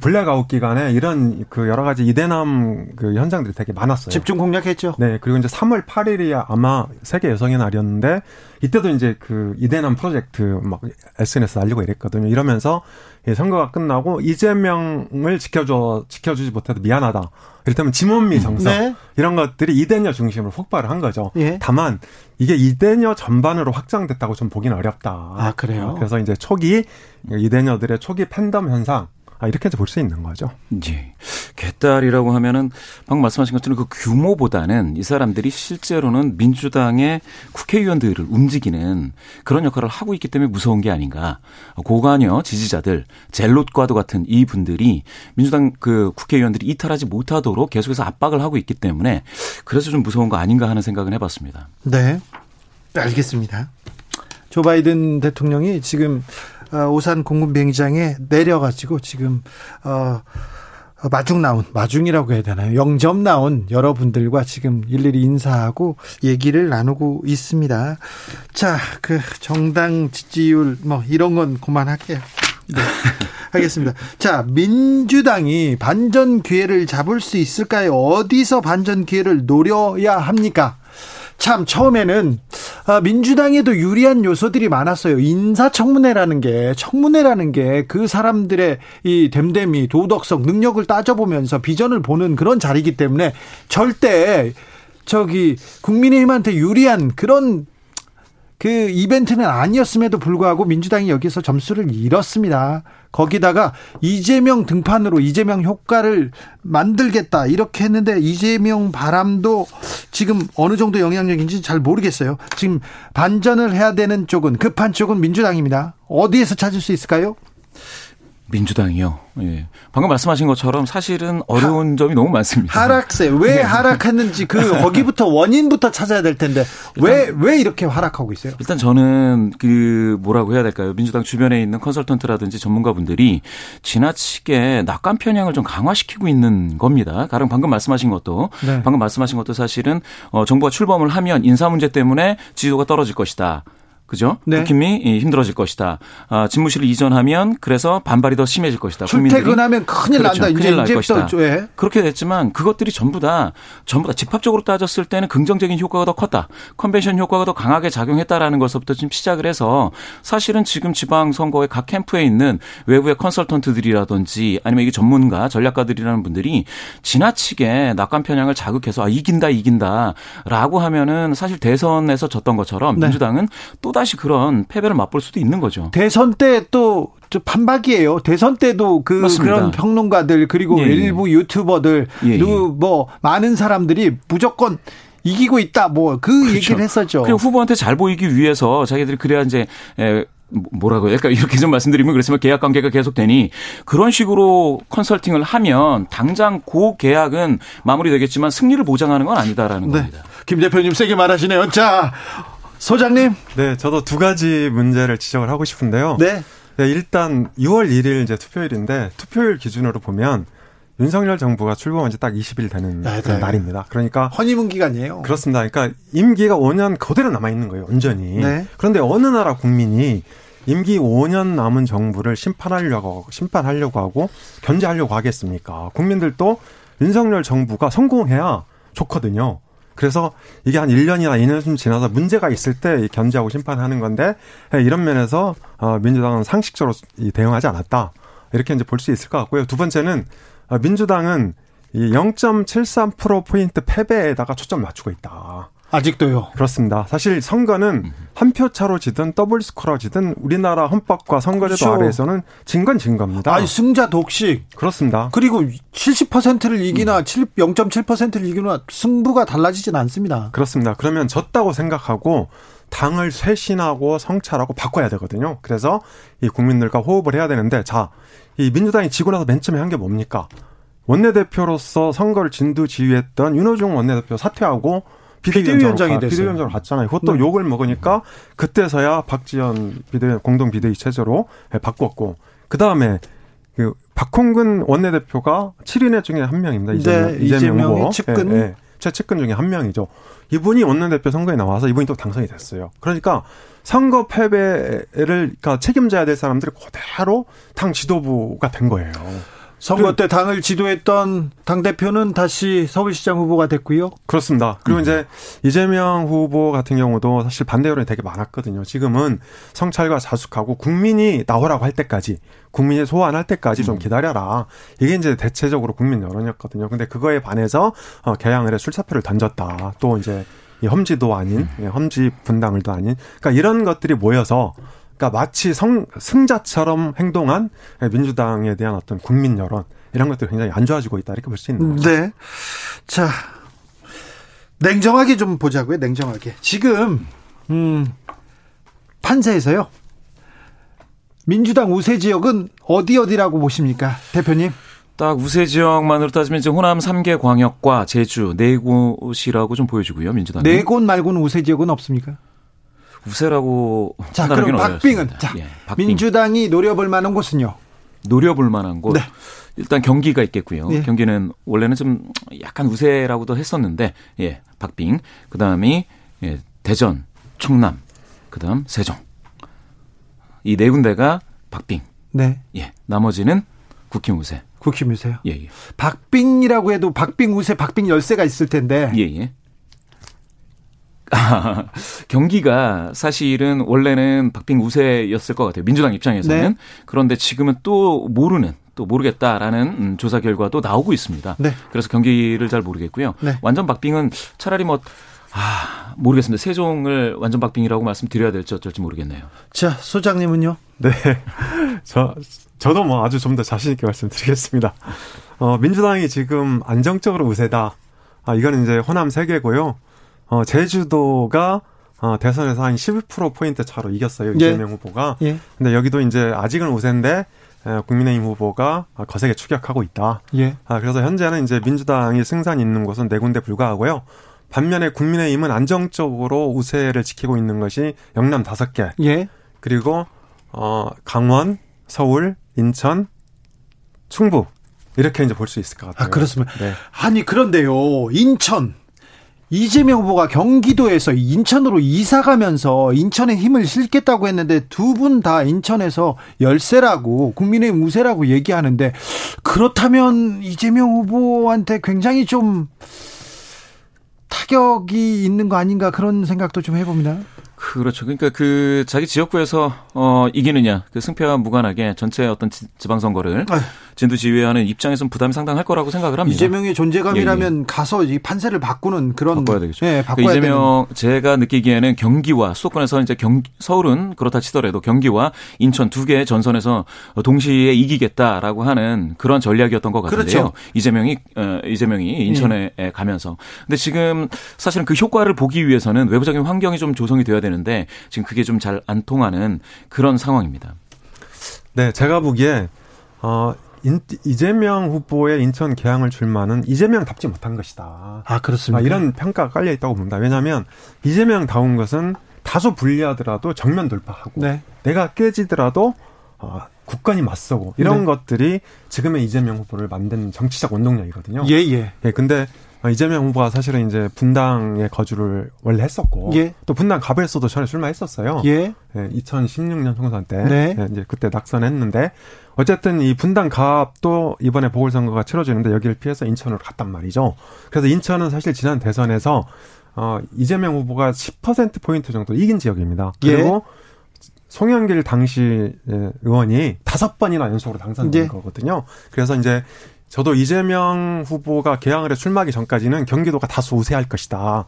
블랙아웃 기간에 이런 그 여러 가지 이대남 그 현상들이 되게 많았어요. 집중 공략했죠. 네, 그리고 이제 3월 8일이 아마 세계 여성의 날이었는데 이때도 이제 그 이대남 프로젝트 막 SNS 날리고 이랬거든요. 이러면서 이 선거가 끝나고 이재명을 지켜줘 지켜주지 못해서 미안하다. 이를테면 지못미 정서 네. 이런 것들이 이대녀 중심으로 폭발을 한 거죠. 예. 다만 이게 이대녀 전반으로 확장됐다고 좀 보기는 어렵다. 아, 그래요? 어, 그래서 이제 초기 이대녀들의 초기 팬덤 현상 아, 이렇게 볼수 있는 거죠. 예. 개딸이라고 하면은 방금 말씀하신 것처럼 그 규모보다는 이 사람들이 실제로는 민주당의 국회의원들을 움직이는 그런 역할을 하고 있기 때문에 무서운 게 아닌가. 고관여 지지자들, 젤롯과도 같은 이 분들이 민주당 그 국회의원들이 이탈하지 못하도록 계속해서 압박을 하고 있기 때문에 그래서 좀 무서운 거 아닌가 하는 생각은 해봤습니다. 네. 알겠습니다. 조 바이든 대통령이 지금 어, 오산 공군 비행장에 내려가지고 지금 어 마중 나온 마중이라고 해야 되나요? 영점 나온 여러분들과 지금 일일이 인사하고 얘기를 나누고 있습니다. 자, 그 정당 지지율 뭐 이런 건 그만할게요. 네. (laughs) 하겠습니다. 자, 민주당이 반전 기회를 잡을 수 있을까요? 어디서 반전 기회를 노려야 합니까? 참 처음에는 아, 민주당에도 유리한 요소들이 많았어요. 인사청문회라는 게 청문회라는 게 그 사람들의 이 됨됨이 도덕성 능력을 따져보면서 비전을 보는 그런 자리이기 때문에 절대 저기 국민의힘한테 유리한 그런 그 이벤트는 아니었음에도 불구하고 민주당이 여기서 점수를 잃었습니다. 거기다가 이재명 등판으로 이재명 효과를 만들겠다 이렇게 했는데 이재명 바람도 지금 어느 정도 영향력인지 잘 모르겠어요. 지금 반전을 해야 되는 쪽은 급한 쪽은 민주당입니다. 어디에서 찾을 수 있을까요? 민주당이요. 예. 방금 말씀하신 것처럼 사실은 어려운 하, 점이 너무 많습니다. 하락세 왜 네. 하락했는지 그 (laughs) 거기부터 원인부터 찾아야 될 텐데 왜왜 왜 이렇게 하락하고 있어요? 일단 저는 그 뭐라고 해야 될까요? 민주당 주변에 있는 컨설턴트라든지 전문가분들이 지나치게 낙관 편향을 좀 강화시키고 있는 겁니다. 가령 방금 말씀하신 것도 네. 방금 말씀하신 것도 사실은 어 정부가 출범을 하면 인사 문제 때문에 지지도가 떨어질 것이다. 그죠? 네. 국힘이 힘들어질 것이다. 아, 집무실을 이전하면 그래서 반발이 더 심해질 것이다. 출퇴근하면 큰일 그렇죠. 난다. 큰일 날 것이다. 예. 그렇게 됐지만 그것들이 전부 다 전부 다 집합적으로 따졌을 때는 긍정적인 효과가 더 컸다. 컨벤션 효과가 더 강하게 작용했다라는 것부터 좀 시작을 해서 사실은 지금 지방 선거의 각 캠프에 있는 외부의 컨설턴트들이라든지 아니면 이게 전문가 전략가들이라는 분들이 지나치게 낙관 편향을 자극해서 아 이긴다 이긴다라고 하면은 사실 대선에서 졌던 것처럼 네. 민주당은 또 또다시 그런 패배를 맛볼 수도 있는 거죠. 대선 때또 판박이에요. 대선 때도 그 맞습니다. 그런 평론가들 그리고 예, 예. 일부 유튜버들 예, 예. 뭐 많은 사람들이 무조건 이기고 있다 뭐그 그렇죠. 얘기를 했었죠. 그리고 후보한테 잘 보이기 위해서 자기들이 그래야 이제 에, 뭐라고 할까 이렇게 좀 말씀드리면 그렇지만 계약 관계가 계속되니 그런 식으로 컨설팅을 하면 당장 고 계약은 마무리되겠지만 승리를 보장하는 건 아니다라는 네. 겁니다. 김 대표님 세게 말하시네요. 자 소장님. 네, 저도 두 가지 문제를 지적을 하고 싶은데요. 네. 네 일단 6월 1일 이제 투표일인데 투표일 기준으로 보면 윤석열 정부가 출범한 지 딱 20일 되는 네, 네. 날입니다. 그러니까 허니문 기간이에요. 그렇습니다. 그러니까 임기가 5년 그대로 남아 있는 거예요, 온전히. 네. 그런데 어느 나라 국민이 임기 5년 남은 정부를 심판하려고 심판하려고 하고 견제하려고 하겠습니까? 국민들도 윤석열 정부가 성공해야 좋거든요. 그래서 이게 한 1년이나 2년쯤 지나서 문제가 있을 때 견제하고 심판하는 건데 예, 이런 면에서 어, 민주당은 상식적으로 대응하지 않았다. 이렇게 이제 볼 수 있을 것 같고요. 두 번째는 어, 민주당은 이 0.73%포인트 패배에다가 초점 맞추고 있다. 아직도요. 그렇습니다. 사실 선거는 한 표 차로 지든 더블 스코어로 지든 우리나라 헌법과 선거제도 그렇죠. 아래에서는 진건진 겁니다. 아니 승자 독식. 그렇습니다. 그리고 70%를 이기나 음. 0.7%를 이기나 승부가 달라지진 않습니다. 그렇습니다. 그러면 졌다고 생각하고 당을 쇄신하고 성찰하고 바꿔야 되거든요. 그래서 이 국민들과 호흡을 해야 되는데 자, 이 민주당이 지고 나서 맨 처음에 한 게 뭡니까? 원내대표로서 선거를 진두지휘했던 윤호중 원내대표 사퇴하고 비대위원장이 됐어요. 비대위원장으로 갔잖아요. 그것도 네. 욕을 먹으니까 그때서야 박지원 비대 공동 비대위 체제로 바꿨고 그 다음에 그 박홍근 원내대표가 7인의 중에 한 명입니다. 이재명, 네, 이재명 후보 측근 예, 예, 최측근 중에 한 명이죠. 이분이 원내대표 선거에 나와서 이분이 또 당선이 됐어요. 그러니까 선거 패배를 그러니까 책임져야 될 사람들이 그대로 당 지도부가 된 거예요. 선거 때 당을 지도했던 당 대표는 다시 서울시장 후보가 됐고요. 그렇습니다. 그리고 음. 이제 이재명 후보 같은 경우도 사실 반대 여론이 되게 많았거든요. 지금은 성찰과 자숙하고 국민이 나오라고 할 때까지 국민이 소환할 때까지 좀 음. 기다려라. 이게 이제 대체적으로 국민 여론이었거든요. 근데 그거에 반해서 어, 개항을 해 술사표를 던졌다. 또 이제 이 험지도 아닌 음. 예, 험지 분당을도 아닌 그러니까 이런 것들이 모여서 그러니까 마치 성, 승자처럼 행동한 민주당에 대한 어떤 국민 여론 이런 것들이 굉장히 안 좋아지고 있다 이렇게 볼 수 있는 거죠. 네. 자, 냉정하게 좀 보자고요. 냉정하게. 지금 음, 판세에서요. 민주당 우세 지역은 어디 어디라고 보십니까, 대표님? 딱 우세 지역만으로 따지면 이제 호남 3개 광역과 제주 네 곳이라고 좀 보여지고요, 민주당. 네 곳 말고는 우세 지역은 없습니까? 우세라고 자 그럼 박빙은 자 예, 박빙. 민주당이 노려볼 만한 곳은요. 노려볼 만한 곳. 네. 일단 경기가 있겠고요. 예. 경기는 원래는 좀 약간 우세라고도 했었는데 예 박빙. 그 다음이 예, 대전, 충남, 그 다음 세종. 이 네 군데가 박빙. 네. 예. 나머지는 국힘 우세. 국힘 우세요? 예, 예. 박빙이라고 해도 박빙 우세, 박빙 열세가 있을 텐데. 예, 예. (laughs) 경기가 사실은 원래는 박빙 우세였을 것 같아요. 민주당 입장에서는. 네. 그런데 지금은 또 모르는 또 모르겠다라는 음, 조사 결과도 나오고 있습니다. 네. 그래서 경기를 잘 모르겠고요. 네. 완전 박빙은 차라리 뭐 아, 모르겠습니다. 세종을 완전 박빙이라고 말씀드려야 될지 어쩔지 모르겠네요. 자, 소장님은요? 네. (laughs) 저, 저도 뭐 아주 좀 더 자신있게 말씀드리겠습니다. 어, 민주당이 지금 안정적으로 우세다. 아, 이거는 이제 호남 세계고요. 어, 제주도가 어, 대선에서 한 12%포인트 차로 이겼어요. 예. 이재명 후보가. 예. 근데 여기도 이제 아직은 우세인데 국민의힘 후보가 거세게 추격하고 있다. 예. 아, 그래서 현재는 이제 민주당이 승산 있는 곳은 네 군데 불과하고요. 반면에 국민의힘은 안정적으로 우세를 지키고 있는 것이 영남 다섯 개. 예. 그리고 어 강원, 서울, 인천, 충북 이렇게 이제 볼 수 있을 것 같아요. 아, 그렇습니다. 네. 아니 그런데요. 인천 이재명 후보가 경기도에서 인천으로 이사 가면서 인천에 힘을 실겠다고 했는데 두 분 다 인천에서 열세라고 국민의힘 우세라고 얘기하는데 그렇다면 이재명 후보한테 굉장히 좀 타격이 있는 거 아닌가 그런 생각도 좀 해봅니다. 그렇죠. 그러니까 그 자기 지역구에서 어 이기느냐 그 승패와 무관하게 전체 어떤 지, 방선거를 진두지휘하는 입장에서는 부담이 상당할 거라고 생각을 합니다. 이재명의 존재감이라면 예, 예. 가서 이 판세를 바꾸는 그런 바꿔야 되겠죠. 예, 바꿔야 그 이재명 되는. 제가 느끼기에는 경기와 수도권에서 이제 경 서울은 그렇다 치더라도 경기와 인천 두 개의 전선에서 동시에 이기겠다라고 하는 그런 전략이었던 것 같은데요. 그렇죠. 이재명이 어, 이재명이 인천에 예. 가면서 근데 지금 사실은 그 효과를 보기 위해서는 외부적인 환경이 좀 조성이 되어야 되는데 지금 그게 좀 잘 안 통하는 그런 상황입니다. 네, 제가 보기에 어 인, 이재명 후보의 인천 개항을 출마는 이재명답지 못한 것이다. 아 그렇습니다. 아, 이런 평가가 깔려 있다고 봅니다. 왜냐하면 이재명 다운 것은 다소 불리하더라도 정면 돌파하고 네. 내가 깨지더라도 어, 국간이 맞서고 이런 네. 것들이 지금의 이재명 후보를 만든 정치적 원동력이거든요. 예, 예. 예, 근데 이재명 후보가 사실은 이제 분당에 거주를 원래 했었고 예. 또 분당 갑에서도 전에 출마했었어요. 예. 예 2016년 총선 때 네. 예, 이제 그때 낙선했는데 어쨌든 이 분당 갑도 이번에 보궐선거가 치러지는데 여기를 피해서 인천으로 갔단 말이죠. 그래서 인천은 사실 지난 대선에서 어 이재명 후보가 10% 포인트 정도 이긴 지역입니다. 예. 그리고 예. 송영길 당시 의원이 다섯 번이나 연속으로 당선된 예. 거거든요. 그래서 이제 저도 이재명 후보가 개항을 해 출마하기 전까지는 경기도가 다소 우세할 것이다.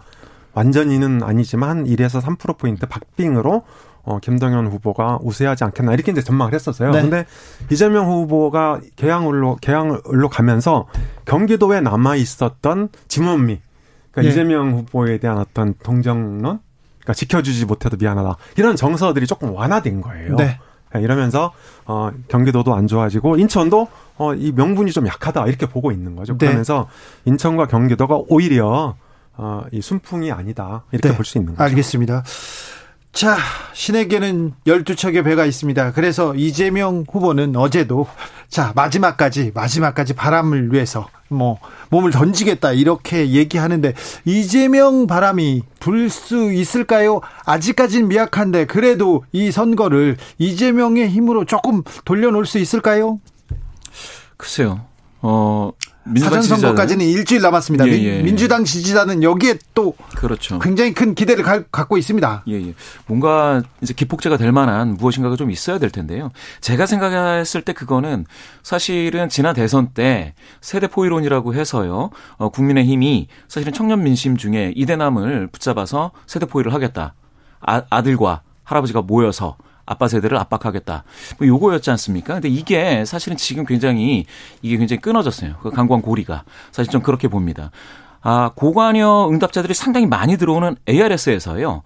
완전히는 아니지만 1에서 3%포인트 박빙으로 어, 김동연 후보가 우세하지 않겠나 이렇게 이제 전망을 했었어요. 네. 근데 이재명 후보가 개항을로 개항을로 가면서 경기도에 남아 있었던 지문미 그러니까 네. 이재명 후보에 대한 어떤 동정론 그러니까 지켜주지 못해도 미안하다 이런 정서들이 조금 완화된 거예요. 네. 네 이러면서 어 경기도도 안 좋아지고 인천도 어, 이 명분이 좀 약하다 이렇게 보고 있는 거죠. 네. 그러면서 인천과 경기도가 오히려 어, 이 순풍이 아니다 이렇게 네. 볼수 있는 거죠. 알겠습니다. 자, 신에게는 12척의 배가 있습니다. 그래서 이재명 후보는 어제도 자, 마지막까지 마지막까지 바람을 위해서 뭐 몸을 던지겠다 이렇게 얘기하는데 이재명 바람이 불 수 있을까요? 아직까지는 미약한데 그래도 이 선거를 이재명의 힘으로 조금 돌려놓을 수 있을까요? 글쎄요. 어, 사전 선거까지는 일주일 남았습니다. 예, 예. 민주당 지지자는 여기에 또 그렇죠. 굉장히 큰 기대를 가, 갖고 있습니다. 예, 예. 뭔가 이제 기폭제가 될 만한 무엇인가가 좀 있어야 될 텐데요. 제가 생각했을 때 그거는 사실은 지난 대선 때 세대 포위론이라고 해서요. 어, 국민의힘이 사실은 청년 민심 중에 이대남을 붙잡아서 세대 포위를 하겠다. 아, 아들과 할아버지가 모여서 아빠 세대를 압박하겠다. 뭐 요거였지 않습니까? 근데 이게 사실은 지금 굉장히 이게 굉장히 끊어졌어요. 그 강광 고리가 사실 좀 그렇게 봅니다. 아, 고관여 응답자들이 상당히 많이 들어오는 ARS에서요.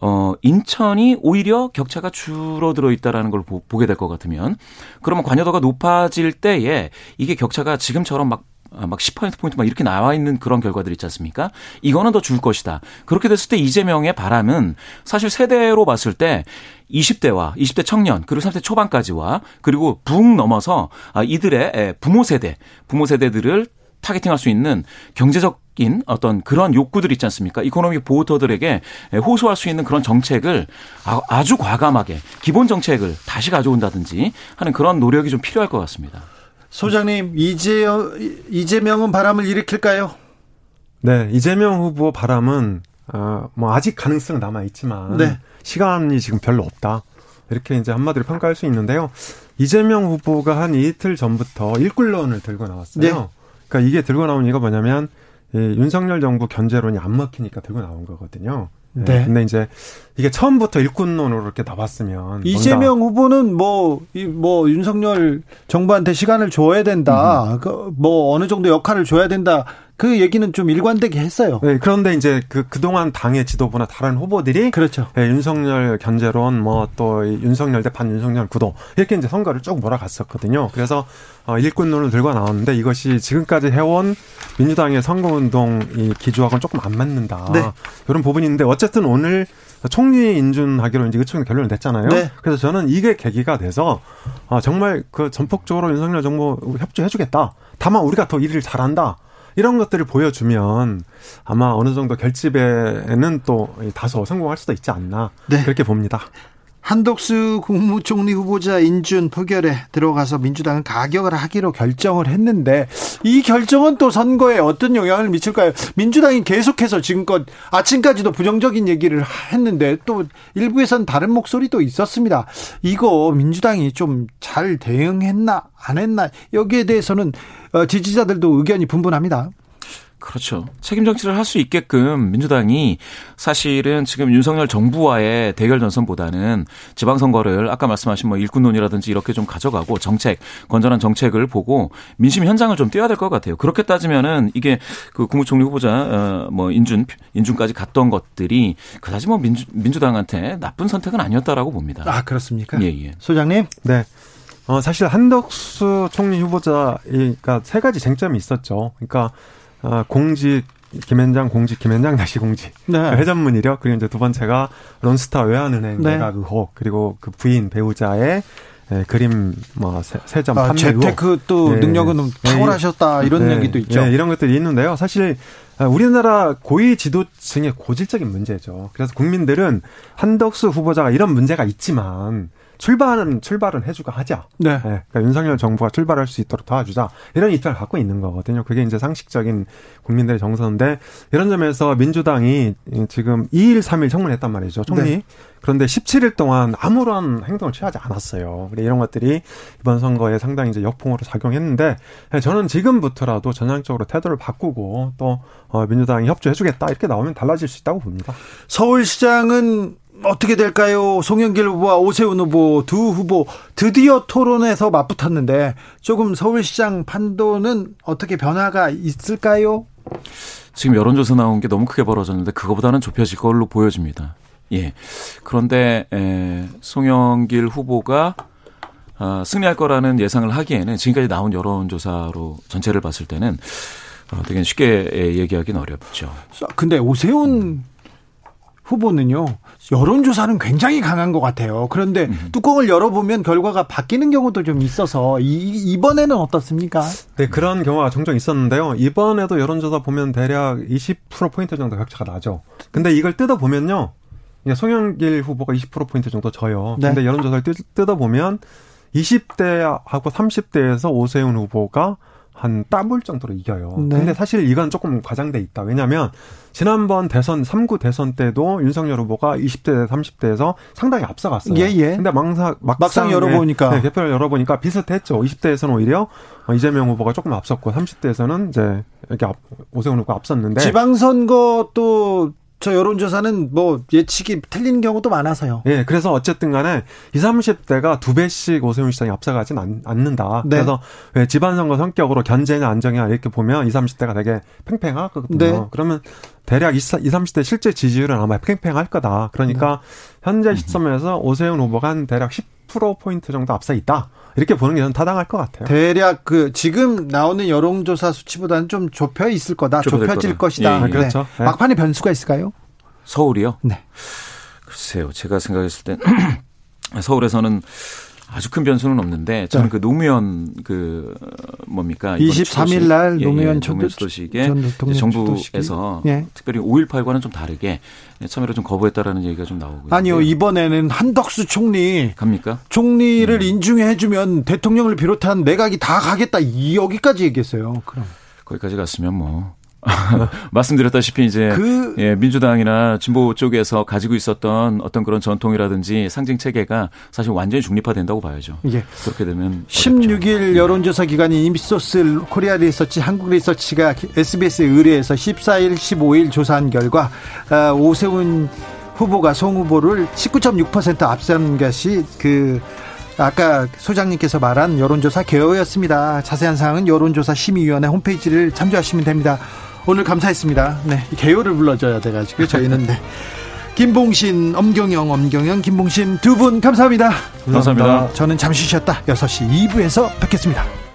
어, 인천이 오히려 격차가 줄어들어 있다라는 걸 보, 보게 될 것 같으면 그러면 관여도가 높아질 때에 이게 격차가 지금처럼 막 아, 막 10%포인트 막 이렇게 나와 있는 그런 결과들 있지 않습니까? 이거는 더 줄 것이다. 그렇게 됐을 때 이재명의 바람은 사실 세대로 봤을 때 20대와 20대 청년 그리고 30대 초반까지와 그리고 붕 넘어서 아, 이들의 부모 세대, 부모 세대들을 targeting할 수 있는 경제적인 어떤 그런 욕구들 있지 않습니까? economy voter들에게 호소할 수 있는 그런 정책을 아, 아주 과감하게 기본 정책을 다시 가져온다든지 하는 그런 노력이 좀 필요할 것 같습니다. 소장님 이재 이재명은 바람을 일으킬까요? 네, 이재명 후보 바람은 어, 뭐 아직 가능성 남아 있지만 네. 시간이 지금 별로 없다. 이렇게 이제 한마디로 평가할 수 있는데요. 이재명 후보가 한 이틀 전부터 일꾼론을 들고 나왔어요. 네. 그러니까 이게 들고 나온 이유가 뭐냐면 이 윤석열 정부 견제론이 안 먹히니까 들고 나온 거거든요. 네. 네. 근데 이제 이게 처음부터 일꾼론으로 이렇게 나왔으면 이재명 후보는 뭐, 이, 뭐, 윤석열 정부한테 시간을 줘야 된다. 음. 그, 뭐, 어느 정도 역할을 줘야 된다. 그 얘기는 좀 일관되게 했어요. 네, 그런데 이제 그, 그동안 당의 지도부나 다른 후보들이. 그렇죠. 네, 윤석열 견제론, 뭐 또 윤석열 대 반윤석열 구도. 이렇게 이제 선거를 쭉 몰아갔었거든요. 그래서 어, 일꾼론을 들고 나왔는데 이것이 지금까지 해온 민주당의 선거운동 이 기조하고는 조금 안 맞는다. 네. 이런 부분이 있는데 어쨌든 오늘 총리 인준하기로 이제 의총이 결론을 냈잖아요. 네. 그래서 저는 이게 계기가 돼서 아, 정말 그 전폭적으로 윤석열 정부 협조해주겠다. 다만 우리가 더 일을 잘한다. 이런 것들을 보여주면 아마 어느 정도 결집에는 또 다소 성공할 수도 있지 않나 네. 그렇게 봅니다. 한덕수 국무총리 후보자 인준 표결에 들어가서 민주당은 가격을 하기로 결정을 했는데 이 결정은 또 선거에 어떤 영향을 미칠까요? 민주당이 계속해서 지금껏 아침까지도 부정적인 얘기를 했는데 또 일부에선 다른 목소리도 있었습니다. 이거 민주당이 좀 잘 대응했나 안 했나 여기에 대해서는 어, 지지자들도 의견이 분분합니다. 그렇죠. 책임 정치를 할 수 있게끔 민주당이 사실은 지금 윤석열 정부와의 대결 전선보다는 지방선거를 아까 말씀하신 뭐 일꾼론이라든지 이렇게 좀 가져가고 정책, 건전한 정책을 보고 민심 현장을 좀 띄워야 될 것 같아요. 그렇게 따지면은 이게 그 국무총리 후보자 어뭐 인준 인준까지 갔던 것들이 그다지 뭐 민주 민주당한테 나쁜 선택은 아니었다라고 봅니다. 아 그렇습니까? 예 예. 소장님. 네. 어, 사실 한덕수 총리 후보자, 그러니까 세 가지 쟁점이 있었죠. 그러니까 아, 공직 김현장 공직 김현장 다시 공직 네. 그 회전문 이력 그리고 이제 두 번째가 론스타 외환은행 네. 내각 의혹 그리고 그 부인 배우자의 예, 그림 뭐 세점 아, 판매 재테크 또 예. 능력은 탁월하셨다 이런 예. 얘기도 있죠. 예, 이런 것들이 있는데요. 사실 아, 우리나라 고위 지도층의 고질적인 문제죠. 그래서 국민들은 한덕수 후보자가 이런 문제가 있지만 출발은 출발은 해주고 하자. 네. 네. 그러니까 윤석열 정부가 출발할 수 있도록 도와주자. 이런 입장을 갖고 있는 거거든요. 그게 이제 상식적인 국민들의 정서인데 이런 점에서 민주당이 지금 2일, 3일 청문했단 말이죠. 총리. 네. 그런데 17일 동안 아무런 행동을 취하지 않았어요. 이런 것들이 이번 선거에 상당히 이제 역풍으로 작용했는데 저는 지금부터라도 전향적으로 태도를 바꾸고 또 어, 민주당이 협조해주겠다 이렇게 나오면 달라질 수 있다고 봅니다. 서울시장은 어떻게 될까요? 송영길 후보와 오세훈 후보 두 후보 드디어 토론에서 맞붙었는데 조금 서울시장 판도는 어떻게 변화가 있을까요? 지금 여론조사 나온 게 너무 크게 벌어졌는데 그거보다는 좁혀질 걸로 보여집니다. 예. 그런데 에, 송영길 후보가 어, 승리할 거라는 예상을 하기에는 지금까지 나온 여론조사로 전체를 봤을 때는 어, 되게 쉽게 얘기하기는 어렵죠. 근데 오세훈 후보는요 여론조사는 굉장히 강한 것 같아요. 그런데 음. 뚜껑을 열어보면 결과가 바뀌는 경우도 좀 있어서 이, 이번에는 어떻습니까? 네 그런 경우가 종종 있었는데요. 이번에도 여론조사 보면 대략 20% 포인트 정도 격차가 나죠. 근데 이걸 뜯어 보면요, 송영길 후보가 20% 포인트 정도 져요. 네. 근데 여론조사를 뜯어 보면 20대하고 30대에서 오세훈 후보가 한 따블 정도로 이겨요. 네. 근데 사실 이건 조금 과장돼 있다. 왜냐하면 지난번 대선 3구 대선 때도 윤석열 후보가 20대 30대에서 상당히 앞서갔어요. 예, 예. 근데 막상 막상, 막상 열어보니까 네, 개표를 열어보니까 비슷했죠. 20대에서는 오히려 이재명 후보가 조금 앞섰고 30대에서는 이제 이렇게 오세훈 후보가 앞섰는데 지방선거 또 저 여론조사는 뭐 예측이 틀린 경우도 많아서요. 예, 그래서 어쨌든 간에 20, 30대가 두 배씩 오세훈 시장이 앞서가진 않, 않는다. 네. 그래서 왜 지방선거 성격으로 견제냐 안정이냐 이렇게 보면 20, 30대가 되게 팽팽하거든요. 네. 그러면 대략 20, 30대 실제 지지율은 아마 팽팽할 거다. 그러니까 네. 현재 시점에서 오세훈 후보가 한 대략 10%포인트 정도 앞서 있다. 이렇게 보는 게 저는 타당할 것 같아요. 대략 그 지금 나오는 여론조사 수치보다는 좀 좁혀 있을 거다. 좁혀질 거다. 것이다. 예, 예. 그렇죠. 네. 막판에 변수가 있을까요? 서울이요? 네. 글쎄요. 제가 생각했을 땐 (clears throat) 서울에서는 아주 큰 변수는 없는데 저는 네. 그 노무현 그 뭡니까 23일 날 예, 노무현 예, 전 소식에 정부에서 예. 특별히 5.18과는 좀 다르게 참여를 좀 거부했다라는 얘기가 좀 나오고 아니요 이번에는 한덕수 총리 갑니까 총리를 음. 인중해주면 대통령을 비롯한 내각이 다 가겠다 여기까지 얘기했어요. 그럼 거기까지 갔으면 뭐 (laughs) 말씀드렸다시피 이제 그... 예, 민주당이나 진보 쪽에서 가지고 있었던 어떤 그런 전통이라든지 상징 체계가 사실 완전히 중립화된다고 봐야죠. 예. 그렇게 되면 16일 여론조사 기관인 임소스 코리아 리서치 한국 리서치가 SBS에 의뢰해서 14일, 15일 조사한 결과 아, 오세훈 후보가 송 후보를 19.6% 앞선 것이 그 아까 소장님께서 말한 여론조사 개요였습니다. 자세한 사항은 여론조사 심의위원회 홈페이지를 참조하시면 됩니다. 오늘 감사했습니다. 네, 개요를 불러줘야 돼가지고 저희는 네. (laughs) 김봉신, 엄경영, 엄경영, 김봉신 두 분 감사합니다. 감사합니다. 저는 잠시 쉬었다 6시 2부에서 뵙겠습니다.